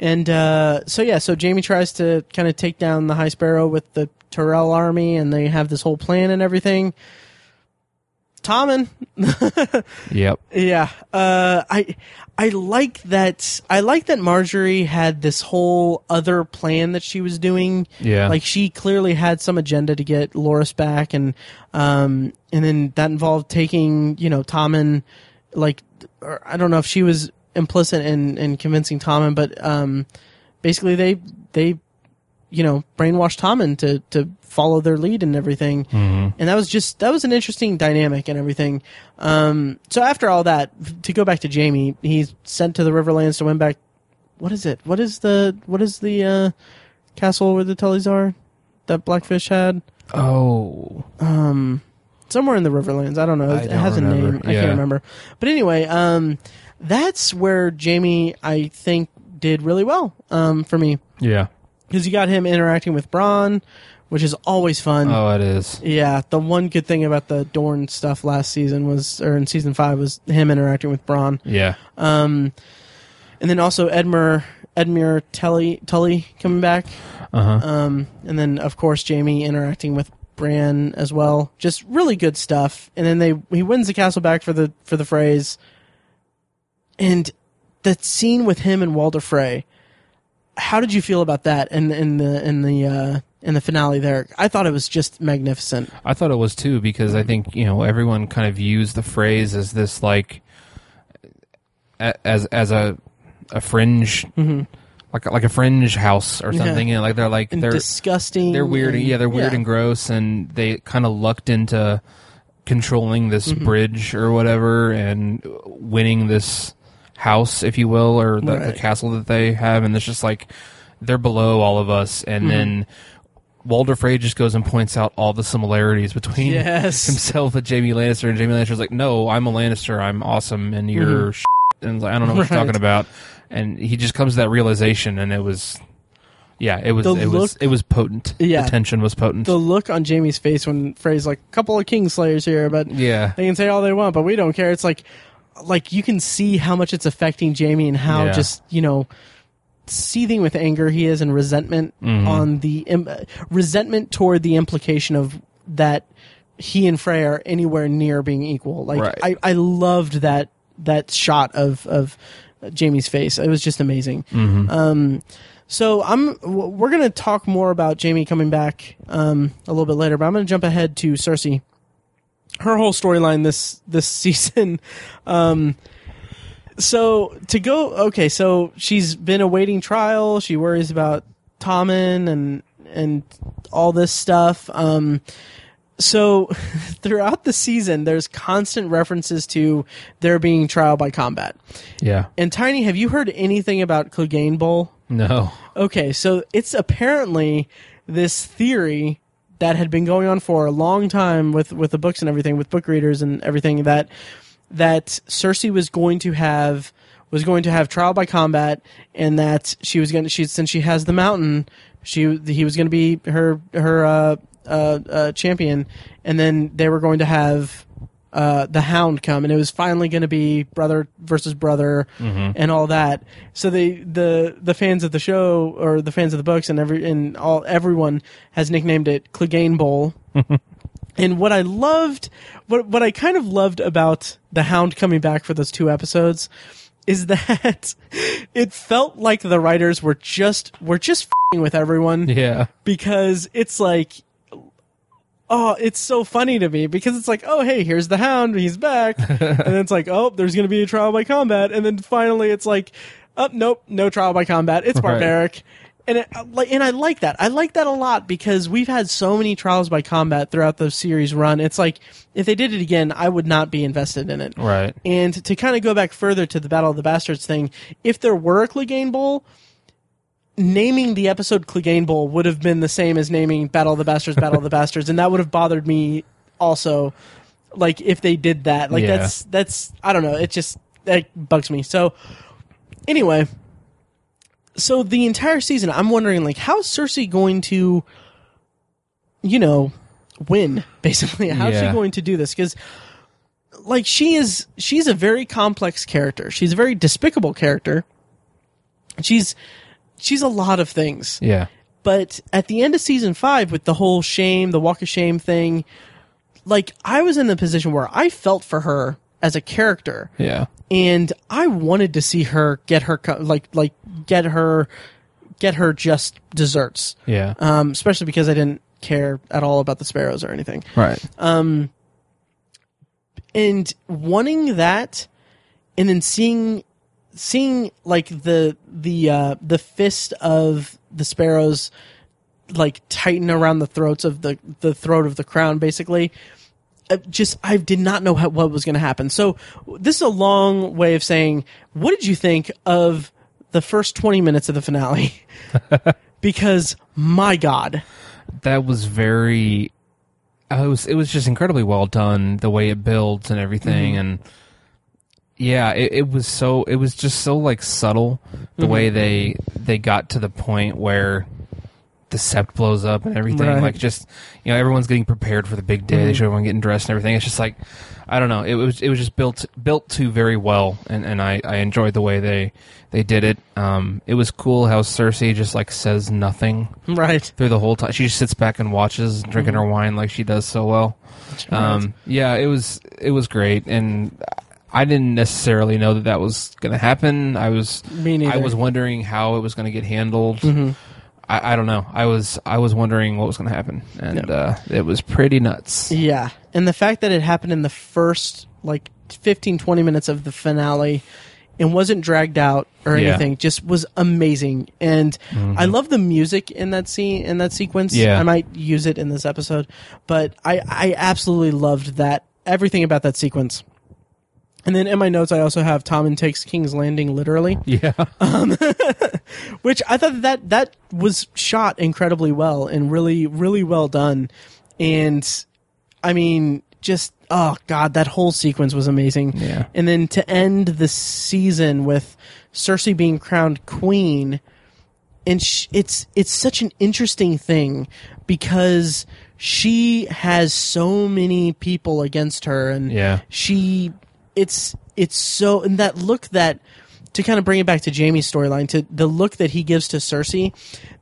And uh, so yeah, so Jaime tries to kind of take down the High Sparrow with the Tyrell army, and they have this whole plan and everything. Tommen, Yep. yeah, uh, I I like that. I like that Margaery had this whole other plan that she was doing. Yeah. like she clearly had some agenda to get Loras back, and um, and then that involved taking you know Tommen, like or I don't know if she was implicit in in convincing Tommen, but um, basically they they you know brainwashed Tommen to to follow their lead and everything, and that was just that was an interesting dynamic and everything. Um, so after all that, to go back to Jaime, he's sent to the Riverlands to win back. What is it? What is the what is the uh, castle where the Tullys are that Blackfish had? Oh. somewhere in the Riverlands. I don't know. I it don't has a remember. name. I Yeah. can't remember. But anyway, um, that's where Jaime, I think, did really well um, for me Yeah. because you got him interacting with Bronn, which is always fun. Oh, it is. Yeah, the one good thing about the Dorne stuff last season was, or in season five, was him interacting with Bronn. Yeah. Um, and then also Edmure, Edmure Tully, Tully coming back. Uh huh. Um, and then of course Jaime interacting with Bran as well. Just really good stuff. And then they he wins the castle back for the for the Freys. And that scene with him and Walder Frey. How did you feel about that in in the in the uh, in the finale there? I thought it was just magnificent. I thought it was too because I think you know everyone kind of used the Freys as this like as as a a fringe like a- like a fringe house or Mm-hmm. Yeah. something. You know, like they're like And they're disgusting. they're weird. and- yeah, they're weird and gross, and they kind of lucked into controlling this Mm-hmm. bridge or whatever and winning this house, if you will, or the, the castle that they have, and it's just like they're below all of us, and Mm-hmm. then. Walder Frey just goes and points out all the similarities between Yes. himself and Jaime Lannister, and Jaime Lannister's like, "No, I'm a Lannister. I'm awesome, and you're shit. and like, I don't know what Mm-hmm. Right. you're talking about." And he just comes to that realization, and it was, yeah, it was, The it was, it was potent. Yeah. the tension was potent. The look on Jaime's face when Frey's like, a couple of Kingslayers here, but yeah, they can say all they want, but we don't care. It's like, like you can see how much it's affecting Jaime and how Yeah. just you know seething with anger he is and resentment Mm-hmm. on the Im- resentment toward the implication of that he and Frey are anywhere near being equal. Like Right. I, I loved that that shot of of Jaime's face. It was just amazing. Mm-hmm. Um, so I'm we're gonna talk more about Jaime coming back um, a little bit later, but I'm gonna jump ahead to Cersei. Her whole storyline this this season. Um, so to go okay, so she's been awaiting trial. She worries about Tommen and and all this stuff. Um, so throughout the season, there's constant references to there being trial by combat. yeah, And Tiny, have you heard anything about Clegane Bowl? no, Okay, so it's apparently this theory that had been going on for a long time with with the books and everything, with book readers and everything that that Cersei was going to have was going to have trial by combat, and that she was going to she since she has the mountain, she he was going to be her her uh, uh, uh, champion, and then they were going to have uh, the Hound come, and it was finally going to be brother versus brother and all that. So they the the fans of the show or the fans of the books and every and all everyone has nicknamed it Clegane Bowl. And what I loved, what what I kind of loved about the Hound coming back for those two episodes, is that it felt like the writers were just were just fing with everyone. Yeah. because it's like oh it's so funny to me because it's like oh hey here's the hound he's back. And then it's like oh there's gonna be a trial by combat. And then finally it's like oh nope no trial by combat. It's Right. And it, uh, like and I like that I like that a lot because we've had so many trials by combat throughout the series run it's like if they did it again I would not be invested in it Right. and to kind of go back further to the Battle of the Bastards thing, if there were a Clegane Bowl, naming the episode Clegane Bowl would have been the same as naming Battle of the Bastards, Battle of the Bastards, and that would have bothered me also. Like if they did that, like Yeah. that's that's I don't know, it just that bugs me. So anyway, so the entire season, I'm wondering like how's Cersei going to, you know, win basically? How's she going to do this? Because like she is she's a very complex character. She's a very despicable character. She's she's a lot of things. Yeah. But at the end of season 5 with the whole shame, the walk of shame thing, like I was in the position where I felt for her as a character Yeah. and I wanted to see her get her co- like like get her get her just desserts. Yeah. Um especially because I didn't care at all about the sparrows or anything right. Um, and wanting that and then seeing seeing like the the uh the fist of the sparrows like tighten around the throats of the the throat of the crown basically just I did not know how, what was going to happen. So this is a long way of saying what did you think of the first 20 minutes of the finale? because my god. that was very it was it was just incredibly well done the way it builds and everything mm-hmm. and yeah it, it was so it was just so like subtle the mm-hmm. way they they got to the point where the sept blows up and everything Right. like just you know everyone's getting prepared for the big day they show everyone getting dressed and everything it's just like i don't know it was it was just built built to very well and and i i enjoyed the way they they did it um it was cool how cersei just like says nothing Right. through the whole time. She just sits back and watches, drinking Mm-hmm. her wine like she does so well. Um, yeah, it was it was great, and I didn't necessarily know that that was going to happen. I was. Mm-hmm. I was wondering how it was going to get handled. I, I don't know. I was I was wondering what was going to happen, and uh, it was pretty nuts. Yeah. And the fact that it happened in the first like 15 20 minutes of the finale and wasn't dragged out or Yeah. anything just was amazing. And I love the music in that scene in that sequence. Yeah. I might use it in this episode, but I I absolutely loved that everything about that sequence. And then in my notes, I also have Tommen takes King's Landing literally, Yeah, um, which I thought that that was shot incredibly well and really, really well done. And I mean, just oh god, that whole sequence was amazing. Yeah. And then to end the season with Cersei being crowned queen, and sh- it's it's such an interesting thing because she has so many people against her, and Yeah. she it's it's so and that look that to kind of bring it back to Jaime's storyline to the look that he gives to Cersei.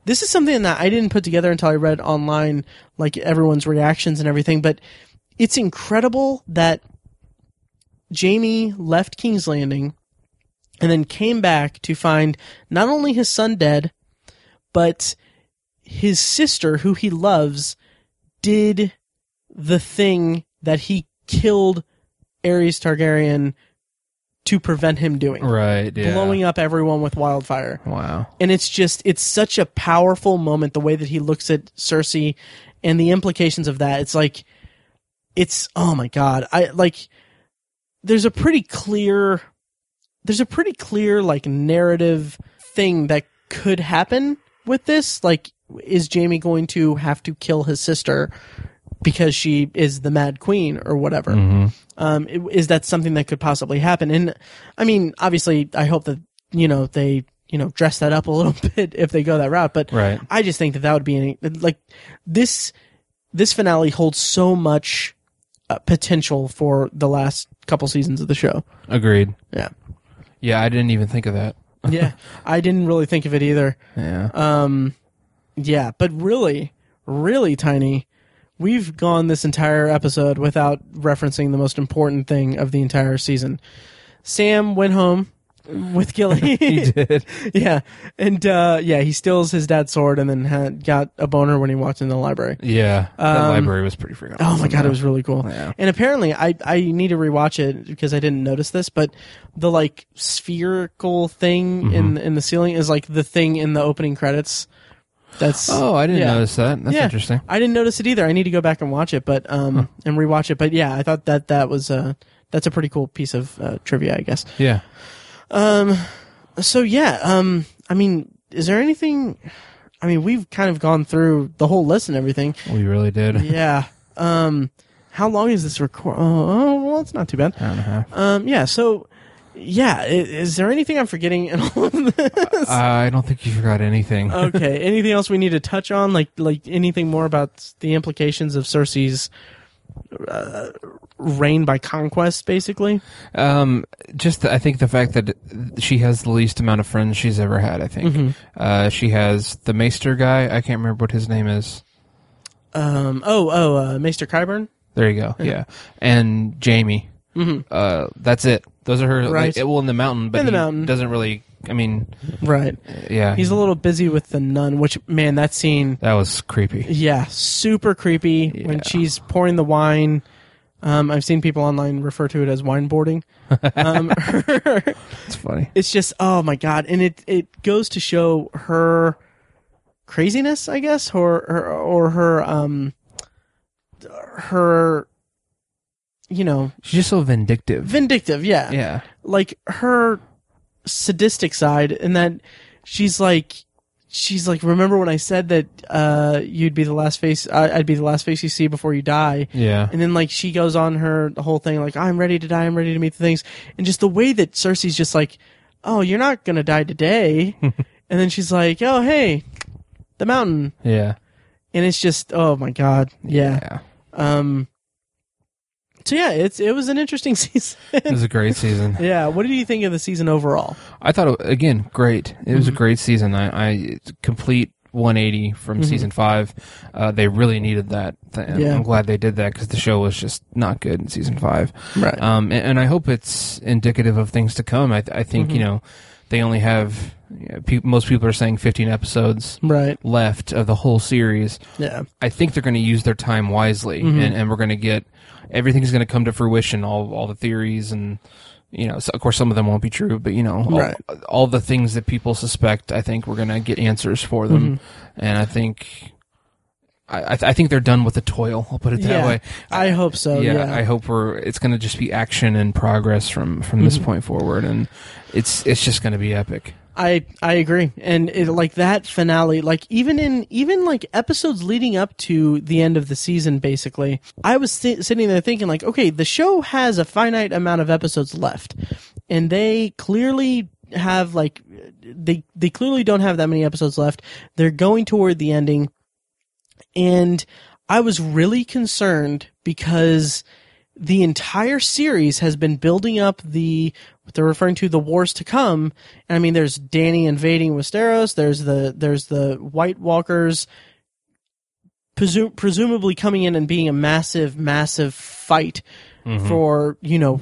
This is something that I didn't put together until I read online like everyone's reactions and everything, but it's incredible that Jaime left King's Landing and then came back to find not only his son dead, but his sister, who he loves, did the thing that he killed Aerys Targaryen to prevent him doing. right. Yeah. Blowing up everyone with wildfire. Wow. And it's just, it's such a powerful moment, the way that he looks at Cersei and the implications of that. It's like, it's, oh my God. I like, there's a pretty clear, there's a pretty clear, like, narrative thing that could happen with this. Like, is Jaime going to have to kill his sister because she is the Mad Queen or whatever. Um, is that something that could possibly happen? And I mean, obviously, I hope that you know they you know dress that up a little bit if they go that route. But Right. I just think that that would be any, like this. This finale holds so much uh, potential for the last couple seasons of the show. Agreed. Yeah, Yeah, I didn't even think of that. yeah. I didn't really think of it either. Yeah. Um, yeah, but really, really tiny. We've gone this entire episode without referencing the most important thing of the entire season. Sam went home with Gilly. he did. yeah, and uh, yeah, he steals his dad's sword and then had, got a boner when he walked into the library. Yeah. that Um, library was pretty freaking Oh my awesome, god, it was really cool. Yeah. And apparently, I I need to rewatch it because I didn't notice this, but the like spherical thing Mm-hmm. in in the ceiling is like the thing in the opening credits. That's Oh, I didn't Yeah. notice that. That's Yeah. interesting. I didn't notice it either. I need to go back and watch it, but um and rewatch it. But yeah, I thought that that was uh that's a pretty cool piece of uh, trivia, I guess. Yeah. Um. So yeah, um I mean, is there anything I mean, we've kind of gone through the whole list and everything. We really did. Yeah. Um how long is this record? Oh, oh, well, it's not too bad. Hour and a half. Um yeah, so yeah, is there anything I'm forgetting in all of this? I don't think you forgot anything. okay. Anything else we need to touch on? Like like anything more about the implications of Cersei's uh, reign by conquest, basically? Um, just the, I think the fact that she has the least amount of friends she's ever had. I think Mm-hmm. uh, she has the Maester guy. I can't remember what his name is. Um. Oh. Oh. Uh, Maester Qyburn. There you go. Yeah, and Jaime. Mm-hmm. Uh, that's it. Those are her. Right. Like, well, in the mountain, but In the he mountain. doesn't really. I mean, Right. yeah, He's a little busy with the nun, which man, that scene. that was creepy. Yeah, super creepy when she's pouring the wine. Um, I've seen people online refer to it as wine boarding. Um, It's funny. it's just oh my god, and it it goes to show her craziness, I guess, or or, or her um her you know She's just so vindictive. vindictive, yeah, yeah, like her sadistic side, and that she's like. She's like, remember when I said that uh, you'd be the last face, I I'd be the last face you see before you die, yeah. and then like she goes on her the whole thing like I'm ready to die, I'm ready to meet the things, and just the way that Cersei's just like, oh, you're not gonna die today, and then she's like, oh hey, the mountain, Yeah. and it's just oh my god, yeah. Yeah. Um. So yeah, it's it was an interesting season. It was a great season. yeah, what did you think of the season overall? I thought it, again, great. It was a Mm-hmm. great season. I, I complete 180 from season five. Uh, they really needed that. Th- Yeah. I'm glad they did that because the show was just not good in season five. Right. Um, and, and I hope it's indicative of things to come. I, I think you know they only have you know, pe- most people are saying 15 episodes Right. left of the whole series. Yeah. I think they're going to use their time wisely, Mm-hmm. and, and we're going to get everything's going to come to fruition. All all the theories and you know, so of course, some of them won't be true, but you know, all, Right. all the things that people suspect, I think we're going to get answers for them, Mm-hmm. and I think. I, I th- I think they're done with the toil. I'll put it that yeah. way. I hope so. yeah, Yeah. I hope we're. It's going to just be action and progress from from Mm-hmm. this point forward, and it's it's just going to be epic. I I agree, and it, like that finale, like even in even like episodes leading up to the end of the season, basically, I was si- sitting there thinking like, okay, the show has a finite amount of episodes left, and they clearly have like they they clearly don't have that many episodes left. They're going toward the ending, and I was really concerned because the entire series has been building up the what they're referring to the wars to come. And I mean, there's Dany invading Westeros. There's the there's the White Walkers, presu- presumably coming in and being a massive, massive fight for you know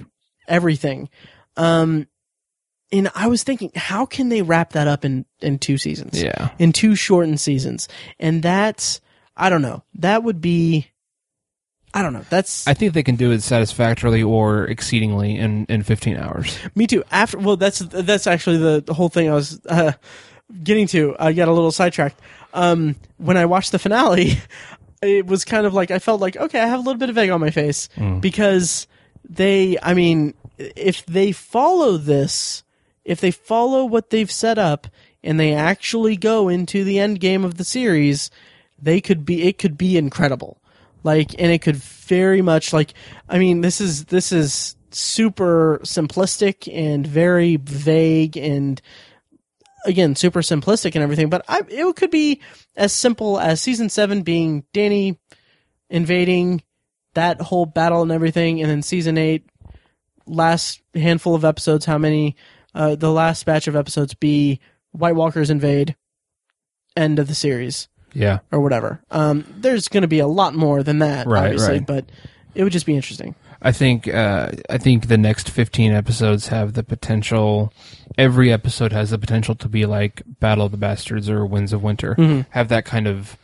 everything. Um, and I was thinking, how can they wrap that up in in two seasons? Yeah, in two shortened seasons, and that's I don't know. That would be. I don't know. That's I think they can do it satisfactorily or exceedingly in in 15 hours. Me too. After well, that's that's actually the, the whole thing I was uh, getting to. I got a little sidetracked. Um, when I watched the finale, it was kind of like I felt like okay, I have a little bit of egg on my face because they. I mean, if they follow this, if they follow what they've set up, and they actually go into the end game of the series, they could be. It could be incredible. Like, and it could very much like. I mean, this is this is super simplistic and very vague and again super simplistic and everything but I, it could be as simple as season 7 being dany invading that whole battle and everything and then season 8 last handful of episodes how many uh, the last batch of episodes be white walkers invade end of the series Yeah. or whatever um, there's going to be a lot more than that Right, obviously right. but it would just be interesting I think uh, I think the next 15 episodes have the potential. Every episode has the potential to be like Battle of the Bastards or Winds of Winter. Have that kind of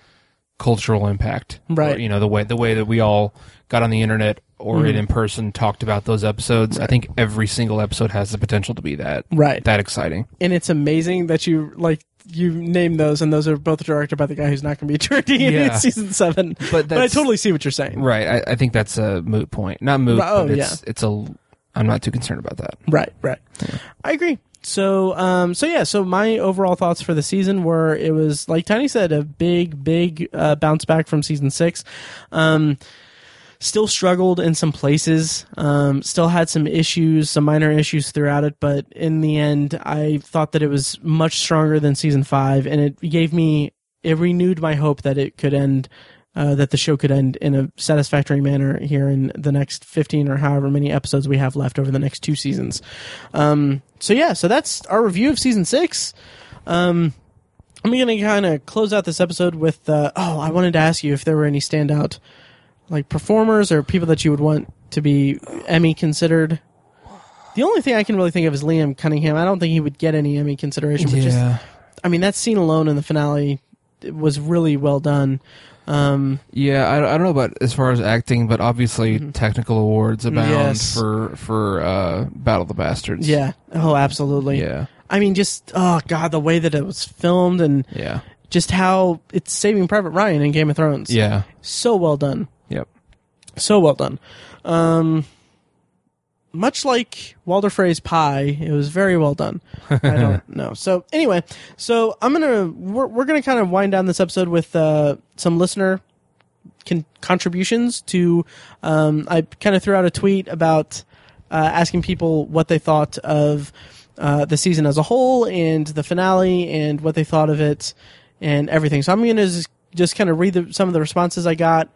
cultural impact, Mm-hmm. Right. Or, you know the way the way that we all got on the internet or Mm-hmm. in person talked about those episodes. I think every single episode has the potential to be that Right. that exciting. and it's amazing that you like you name those, and those are both directed by the guy who's not going to be directing it in season seven. But But I totally see what you're saying. Right. I, I think that's a moot point. Not moot. Oh, but it's, it's a. I'm not too concerned about that. Right, right. I agree. So, um, so yeah. So my overall thoughts for the season were it was like Tiny said, a big, big uh, bounce back from season six. Um, still struggled in some places. Um, still had some issues, some minor issues throughout it, but in the end, I thought that it was much stronger than season five, and it gave me it renewed my hope that it could end. Uh, that the show could end in a satisfactory manner here in the next 15 or however many episodes we have left over the next two seasons. Um, so yeah, so that's our review of season six. Um, I'm going to kind of close out this episode with, uh, oh, I wanted to ask you if there were any standout like performers or people that you would want to be Emmy considered. The only thing I can really think of is Liam Cunningham. I don't think he would get any Emmy consideration, but just I mean that scene alone in the finale was really well done. Um, Yeah, I, I don't know about as far as acting, but obviously technical awards abound Mm-hmm. Yes. for for uh, Battle of the Bastards. yeah. Oh, absolutely. yeah, I mean, just oh god, the way that it was filmed and yeah, just how it's Saving Private Ryan in Game of Thrones. yeah. so well done. So well done. Um, much like Walder Frey's pie, it was very well done. I don't know. So anyway, so I'm gonna we're we're gonna kind of wind down this episode with uh, some listener con- contributions to. Um, I kind of threw out a tweet about uh, asking people what they thought of uh, the season as a whole and the finale and what they thought of it and everything. So I'm gonna just, just kind of read the, some of the responses I got.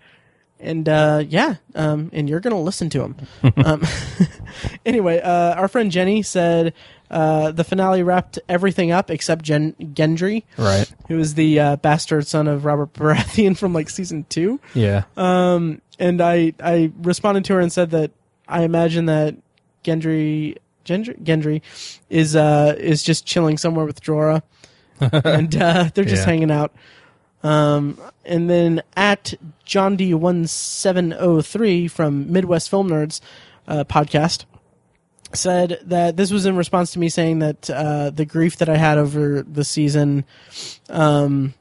And uh, yeah, um, and you're gonna listen to them. um, anyway, uh, our friend Jenny said uh, the finale wrapped everything up except Gen- Gendry, Right. who is the uh, bastard son of Robert Baratheon from like season two. Yeah. Um, and I I responded to her and said that I imagine that Gendry Gendry, Gendry is uh is just chilling somewhere with Jorah, and uh, they're just Yeah. hanging out. Um, and then at John D one seven zero three from Midwest Film Nerds uh, podcast said that this was in response to me saying that uh, the grief that I had over the season, um,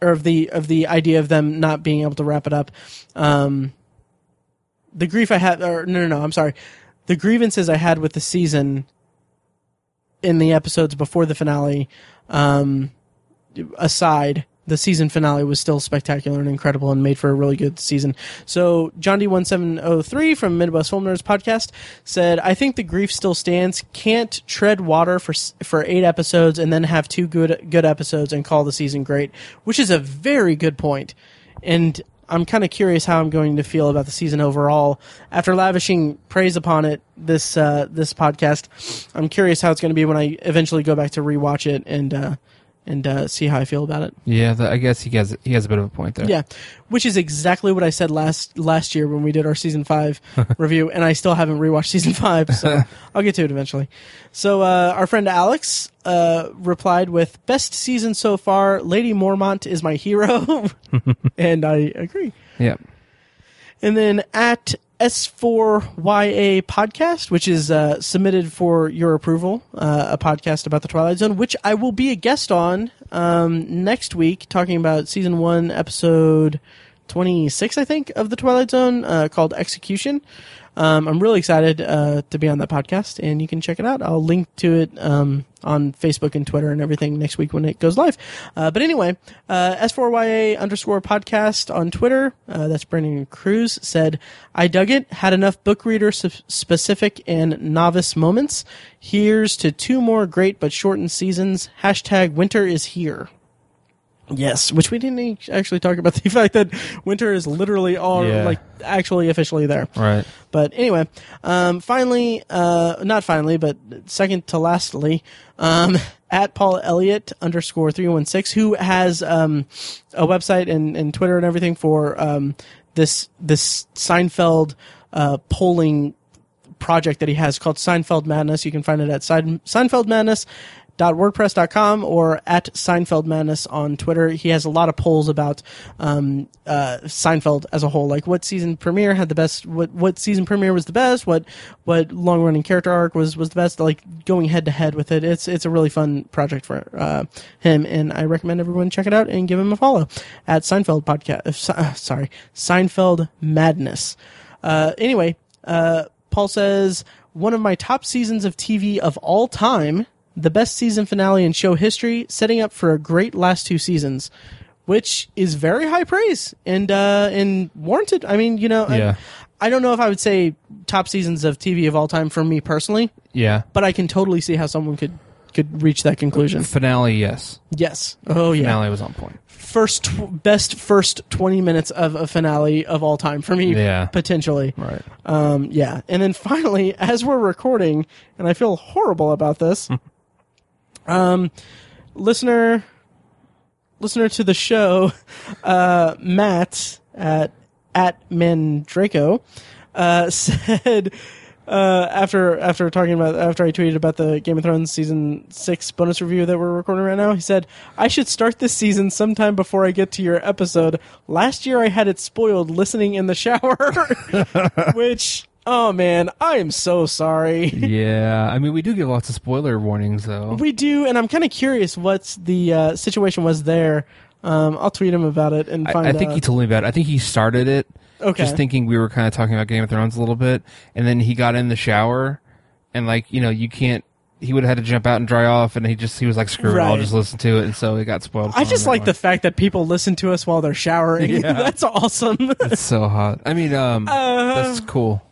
or of the of the idea of them not being able to wrap it up, um, the grief I had, or no, no, no, I'm sorry, the grievances I had with the season in the episodes before the finale, um, aside, the season finale was still spectacular and incredible and made for a really good season. So John D1703 from Midwest Film Nerds podcast said, "I think the grief still stands. Can't tread water for for 8 episodes and then have two good good episodes and call the season great," which is a very good point. And I'm kind of curious how I'm going to feel about the season overall after lavishing praise upon it this uh, this podcast. I'm curious how it's going to be when I eventually go back to rewatch it and uh, and uh, see how I feel about it. Yeah. The, I guess he has he has a bit of a point there. Yeah, which is exactly what I said last last year when we did our season five review, and I still haven't rewatched season five, so I'll get to it eventually. So uh, our friend Alex uh, replied with "Best season so far. Lady Mormont is my hero," and I agree. Yeah. And then at S4YA podcast, which is uh, submitted for your approval, uh, a podcast about the Twilight Zone, which I will be a guest on um, next week, talking about season one, episode 26, I think, of the Twilight Zone, uh, called Execution. Um, I'm really excited uh, to be on that podcast, and you can check it out. I'll link to it um, on Facebook and Twitter and everything next week when it goes live. Uh, but anyway, uh, S4YA underscore podcast on Twitter, uh, that's Brandon Cruz, said, I dug it, had enough book reader specific and novice moments. Here's to two more great but shortened seasons. Hashtag winter is here. Yes, which we didn't actually talk about the fact that winter is literally all Yeah. like actually officially there. Right. But anyway, um, finally, uh, not finally, but second to lastly, um, at Paul Elliott underscore three one six, who has um, a website and, and Twitter and everything for um, this this Seinfeld uh, polling project that he has called Seinfeld Madness. You can find it at Seinfeld Madness wordpress.com or at Seinfeld Madness on Twitter. He has a lot of polls about um, uh, Seinfeld as a whole, like what season premiere had the best, what what season premiere was the best, what what long running character arc was was the best, like going head to head with it. It's it's a really fun project for uh, him, and I recommend everyone check it out and give him a follow at Seinfeld podcast. Uh, sorry, Seinfeld Madness. Uh, anyway, uh, Paul says one of my top seasons of TV of all time, the best season finale in show history, setting up for a great last two seasons, which is very high praise and uh, and warranted. I mean, you know, I- Yeah. I, don't know if I would say top seasons of TV of all time for me personally, Yeah. but I can totally see how someone could could reach that conclusion. Finale, yes. Yes. Oh yeah. Finale was on point. First tw- best first 20 minutes of a finale of all time for me Yeah. potentially. Right. Um, yeah. And then finally, as we're recording, and I feel horrible about this, um, listener, listener to the show, uh, Matt at, at Mandraco, uh, said, uh, after after talking about after I tweeted about the Game of Thrones season six bonus review that we're recording right now, he said I should start this season sometime before I get to your episode. Last year I had it spoiled listening in the shower, which oh man, I am so sorry. Yeah. I mean, we do give lots of spoiler warnings, though. We do, and I'm kind of curious what the uh, situation was there. Um, I'll tweet him about it and I, find I think out. he told me about it. I think he started it Okay. just thinking we were kind of talking about Game of Thrones a little bit, and then he got in the shower, and like you know, you can't. He would have had to jump out and dry off, and he just he was like, "Screw it, I'll just listen to it," and so it got spoiled. I just like that the fact that people listen to us while they're showering. Yeah. That's awesome. It's so hot. I mean, um, Uh, that's cool.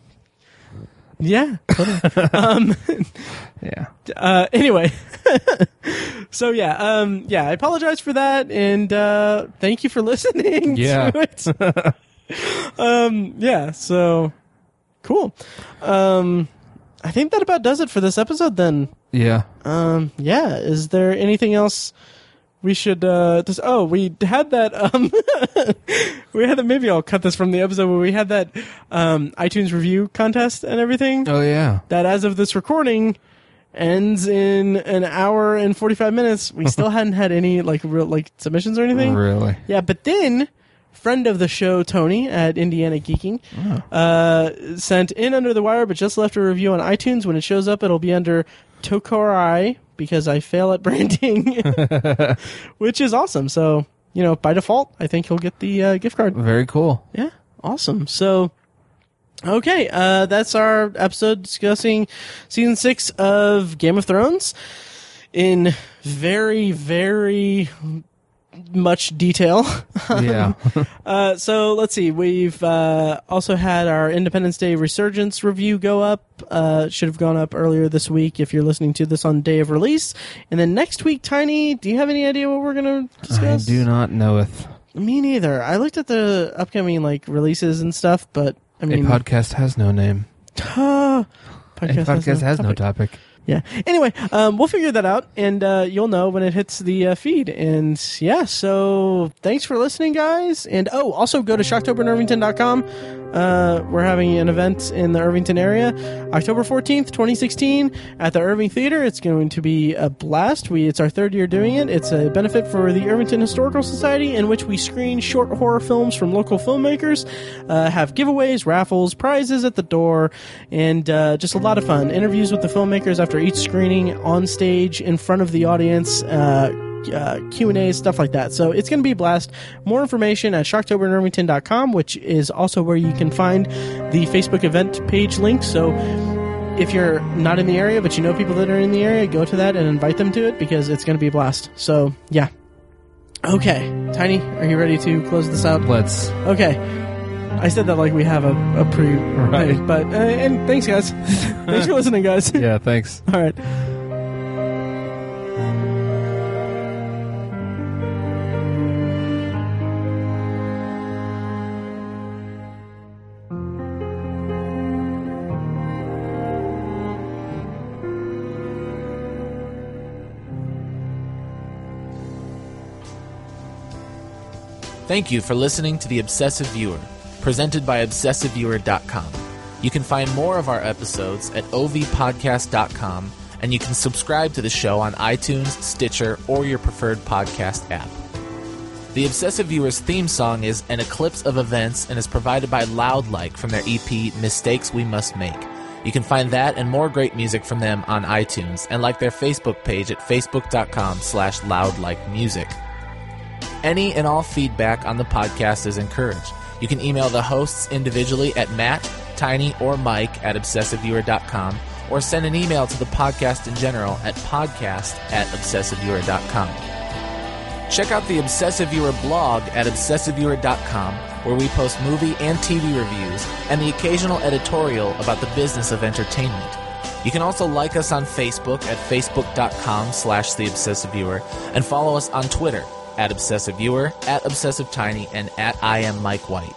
Yeah. totally. um, Yeah. uh, anyway, so yeah, um, yeah. I apologize for that, and uh, thank you for listening. Yeah. To it. um, yeah. So cool. Um, I think that about does it for this episode. Then, Yeah. um, yeah. Is there anything else? We should. Uh, just, oh, we had that. Um, we had that. Maybe I'll cut this from the episode where we had that um, iTunes review contest and everything Oh yeah. that as of this recording ends in an hour and 45 minutes we still hadn't had any like real like submissions or anything Really. yeah but then friend of the show tony at indiana geeking uh, sent in under the wire but just left a review on itunes when it shows up it'll be under tokorai because i fail at branding which is awesome so you know by default i think he'll get the uh, gift card Very cool. yeah, awesome. So, okay, uh, that's our episode discussing season six of Game of Thrones in very, very much detail. Yeah. Uh, so let's see. We've uh, also had our Independence Day Resurgence review go up. Uh, should have gone up earlier this week if you're listening to this on day of release. And then next week, Tiny, do you have any idea what we're going to discuss? I do not knoweth. Me neither. I looked at the upcoming like releases and stuff, but I A mean, podcast has no name. podcast, A podcast has no topic. topic. Yeah. Anyway, um, we'll figure that out, and uh, you'll know when it hits the uh, feed. And yeah, so thanks for listening, guys. And oh, also go to shocktoberinirvington.com. Uh, we're having an event in the Irvington area, October fourteenth, twenty sixteen, at the Irving Theater. It's going to be a blast. We it's our third year doing it. It's a benefit for the Irvington Historical Society, in which we screen short horror films from local filmmakers, uh, have giveaways, raffles, prizes at the door, and uh, just a lot of fun. Interviews with the filmmakers after each screening on stage in front of the audience. Uh, uh, Q&A, stuff like that. So it's going to be a blast. More information at shocktoberinirvington.com, which is also where you can find the Facebook event page link. So if you're not in the area but you know people that are in the area, go to that and invite them to it because it's going to be a blast. So yeah. Okay, Tiny, are you ready to close this out? Let's. Okay. I said that like we have a, a pre, Right. but uh, and thanks guys, thanks for listening, guys. Yeah, thanks. All right. Thank you for listening to The Obsessive Viewer, presented by ObsessiveViewer.com. You can find more of our episodes at ovpodcast.com, and you can subscribe to the show on iTunes, Stitcher, or your preferred podcast app. The Obsessive Viewer's theme song is An Eclipse of Events and is provided by Loudlike from their EP Mistakes We Must Make. You can find that and more great music from them on iTunes and like their Facebook page at facebook.com slash loudlikemusic. Any and all feedback on the podcast is encouraged. You can email the hosts individually at Matt, Tiny, or Mike at obsessiveviewer.com or send an email to the podcast in general at podcast at obsessiveviewer.com. Check out the Obsessive Viewer blog at obsessiveviewer.com where we post movie and TV reviews and the occasional editorial about the business of entertainment. You can also like us on Facebook at facebook.com slash the obsessive viewer and follow us on Twitter at obsessive viewer, at obsessive tiny, and at I am Mike White.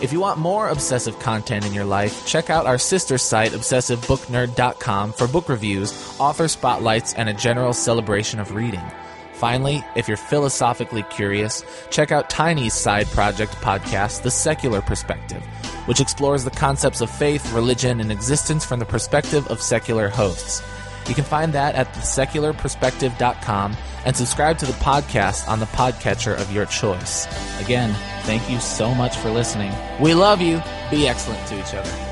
If you want more obsessive content in your life, check out our sister site, obsessivebooknerd.com, for book reviews, author spotlights, and a general celebration of reading. Finally, if you're philosophically curious, check out Tiny's side project podcast, The Secular Perspective, which explores the concepts of faith, religion, and existence from the perspective of secular hosts. You can find that at thesecularperspective.com and subscribe to the podcast on the podcatcher of your choice. Again, thank you so much for listening. We love you. Be excellent to each other.